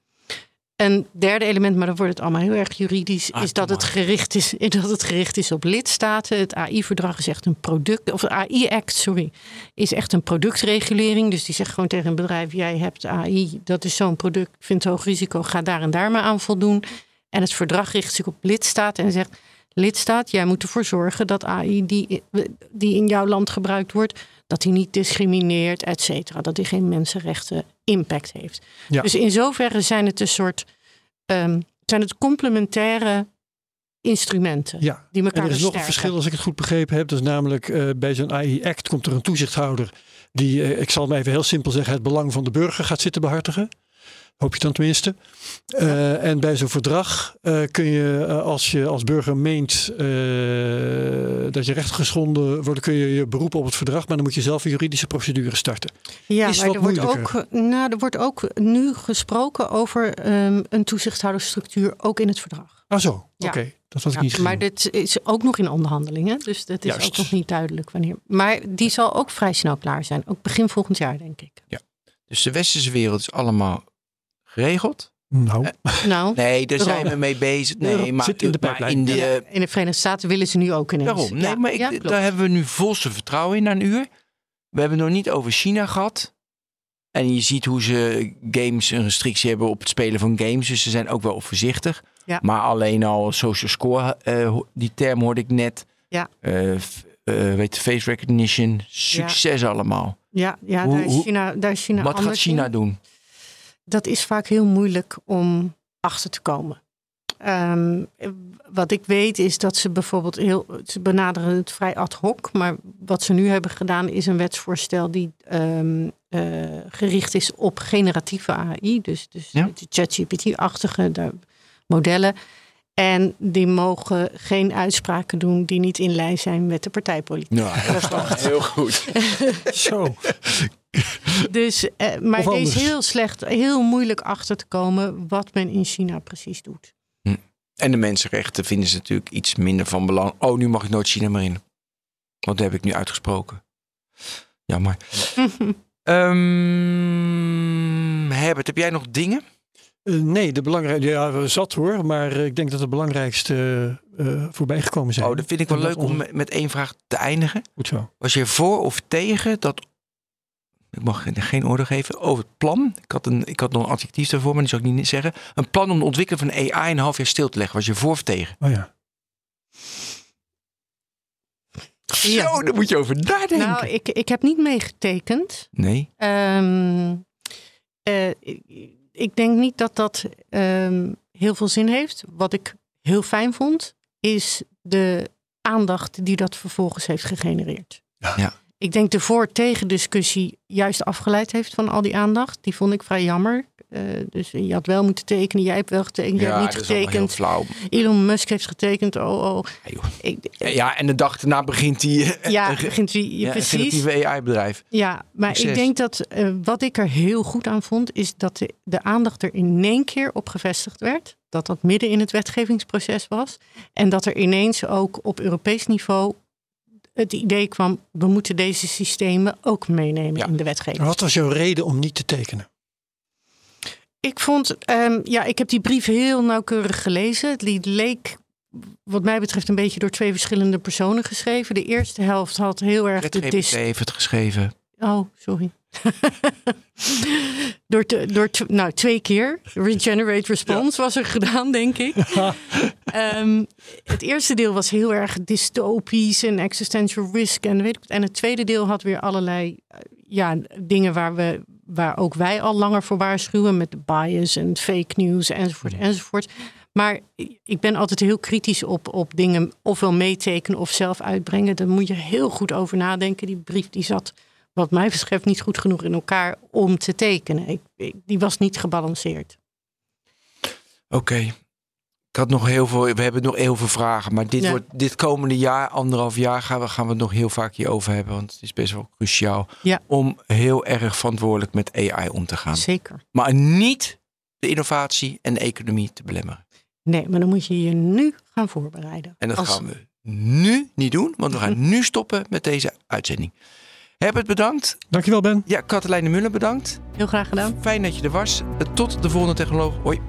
Een derde element, maar dan wordt het allemaal heel erg juridisch, Ah, is dat het, gericht is, dat het gericht is op lidstaten. Het AI-verdrag is echt een product, of de AI-act, sorry, is echt een productregulering. Dus die zegt gewoon tegen een bedrijf: jij hebt AI, dat is zo'n product, vindt hoog risico, ga daar en daar maar aan voldoen. En het verdrag richt zich op lidstaten en zegt: lidstaat, jij moet ervoor zorgen dat AI die, die in jouw land gebruikt wordt, dat die niet discrimineert, et cetera. Dat die geen mensenrechten impact heeft. Ja. Dus in zoverre zijn het een soort ehm, zijn het complementaire instrumenten Ja. die En elkaar er is nog een verschil als ik het goed begrepen heb. Dat is namelijk eh, bij zo'n AI-act komt er een toezichthouder die, eh, ik zal maar even heel simpel zeggen, het belang van de burger gaat zitten behartigen. Hoop je dan tenminste. Eh, en bij zo'n verdrag eh, kun je, eh, als je als burger meent eh, dat je recht geschonden wordt, kun je je beroepen op het verdrag, maar dan moet je zelf een juridische procedure starten. Ja, is maar er wordt, moeilijker. ook, nou, er wordt ook nu gesproken over ehm, een toezichthoudersstructuur, ook in het verdrag. Ah zo, Ja. oké. Dat had ik Ja, niet gezien. maar dit is ook nog in onderhandelingen, dus dat is Juist. ook nog niet duidelijk wanneer. Maar die zal ook vrij snel klaar zijn, ook begin volgend jaar, denk ik. Dus de westerse wereld is allemaal geregeld. Nou, Nou, Nee, daar zijn we mee bezig. Nee, maar, zit in de maar in de, ja, in de Verenigde Staten willen ze nu ook ineens. Daarom. Nee, Ja, maar ik, ja, daar hebben we nu volste vertrouwen in na een uur. We hebben het nog niet over China gehad. En je ziet hoe ze games een restrictie hebben op het spelen van games. Dus ze zijn ook wel voorzichtig. Ja. Maar alleen al social score, eh, die term hoorde ik net. Ja. Eh, eh, weet je, face recognition. Succes allemaal. Ja, ja Hoe- daar, is China, daar is China Wat gaat anders China in. doen? Dat is vaak heel moeilijk om achter te komen. Ehm, wat ik weet is dat ze bijvoorbeeld heel. Ze benaderen het vrij ad hoc. Maar wat ze nu hebben gedaan is een wetsvoorstel die ehm, eh, gericht is op generatieve AI. Dus, dus Ja. de ChatGPT-achtige de modellen. En die mogen geen uitspraken doen die niet in lijn zijn met de partijpolitiek. Nou, dat is wel heel goed. Zo. Dus, eh, maar er is heel slecht, heel moeilijk achter te komen wat men in China precies doet. En de mensenrechten vinden ze natuurlijk iets minder van belang. Oh, nu mag ik nooit China meer in. Want dat heb ik nu uitgesproken. Jammer. Ehm Herbert, heb jij nog dingen? Eh, nee, de belangrijkste. Ja, zat hoor. Maar eh, ik denk dat de belangrijkste eh, voorbij gekomen zijn. Oh, dat vind ik wel leuk om met één vraag te eindigen. Goed zo. Was je voor of tegen dat... Ik mag geen- geen oordeel geven over het plan. Ik had, een, ik had nog een adjectief daarvoor, maar die zal ik niet zeggen. Een plan om de ontwikkeling van AI een half jaar stil te leggen. Was je voor of tegen? Oh ja. Ja. Zo, daar moet je over nadenken. Nou, ik, ik heb niet meegetekend. Nee. Ehm, eh, ik, ik denk niet dat dat ehm, heel veel zin heeft. Wat ik heel fijn vond, is de aandacht die dat vervolgens heeft gegenereerd. Ja. Ja. Ik denk de voor-tegen discussie juist afgeleid heeft van al die aandacht. Die vond ik vrij jammer. Eh, dus je had wel moeten tekenen, jij hebt wel getekend, jij hebt niet getekend. flauw. Elon Musk heeft getekend. Oh, oh. Ja. Ik, Ja, en de dag daarna begint die eh, ja, begint wie, ja, precies. AI-bedrijf. Ja, maar Succes. ik denk dat eh, wat ik er heel goed aan vond, is dat de, de aandacht er in één keer op gevestigd werd. Dat dat midden in het wetgevingsproces was. En dat er ineens ook op Europees niveau het idee kwam, we moeten deze systemen ook meenemen Ja. in de wetgeving. Wat was jouw reden om niet te tekenen? Ik vond, ehm, ja, ik heb die brief heel nauwkeurig gelezen. Het leek, wat mij betreft, een beetje door twee verschillende personen geschreven. De eerste helft had heel erg de dis heeft het geschreven. Oh, sorry. door te, door te- nou, twee keer. Regenerate response was er gedaan, denk ik. Ehm, het eerste deel was heel erg dystopisch en existential risk. En, weet ik, en het tweede deel had weer allerlei eh, ja, dingen waar, we, waar ook wij al langer voor waarschuwen. Met de bias en fake news enzovoort enzovoort. Maar ik ben altijd heel kritisch op, op dingen ofwel meetekenen of zelf uitbrengen. Daar moet je heel goed over nadenken. Die brief die zat wat mij betreft niet goed genoeg in elkaar om te tekenen. Ik, ik- die was niet gebalanceerd. Oké. Ik had nog heel veel, we hebben nog heel veel vragen. Maar dit, Ja. wordt, dit komende jaar, anderhalf jaar, gaan we, gaan we het nog heel vaak hierover hebben. Want het is best wel cruciaal Ja. om heel erg verantwoordelijk met AI om te gaan. Zeker. Maar niet de innovatie en de economie te belemmeren. Nee, maar dan moet je je nu gaan voorbereiden. En dat Als- gaan we nu niet doen, want we gaan nu stoppen met deze uitzending. Herbert, bedankt. Dankjewel Ben. Ja, Katelijne Muller, bedankt. Heel graag gedaan. Fijn dat je er was. Tot de volgende technoloog. Hoi.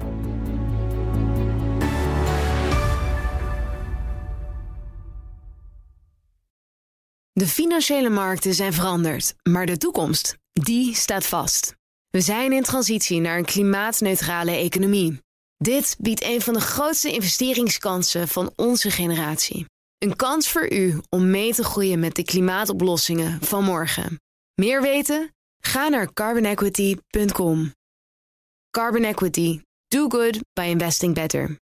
De financiële markten zijn veranderd, maar de toekomst, die staat vast. We zijn in transitie naar een klimaatneutrale economie. Dit biedt een van de grootste investeringskansen van onze generatie. Een kans voor u om mee te groeien met de klimaatoplossingen van morgen. Meer weten? Ga naar carbonequity.com. Carbon Equity. Do good by investing better.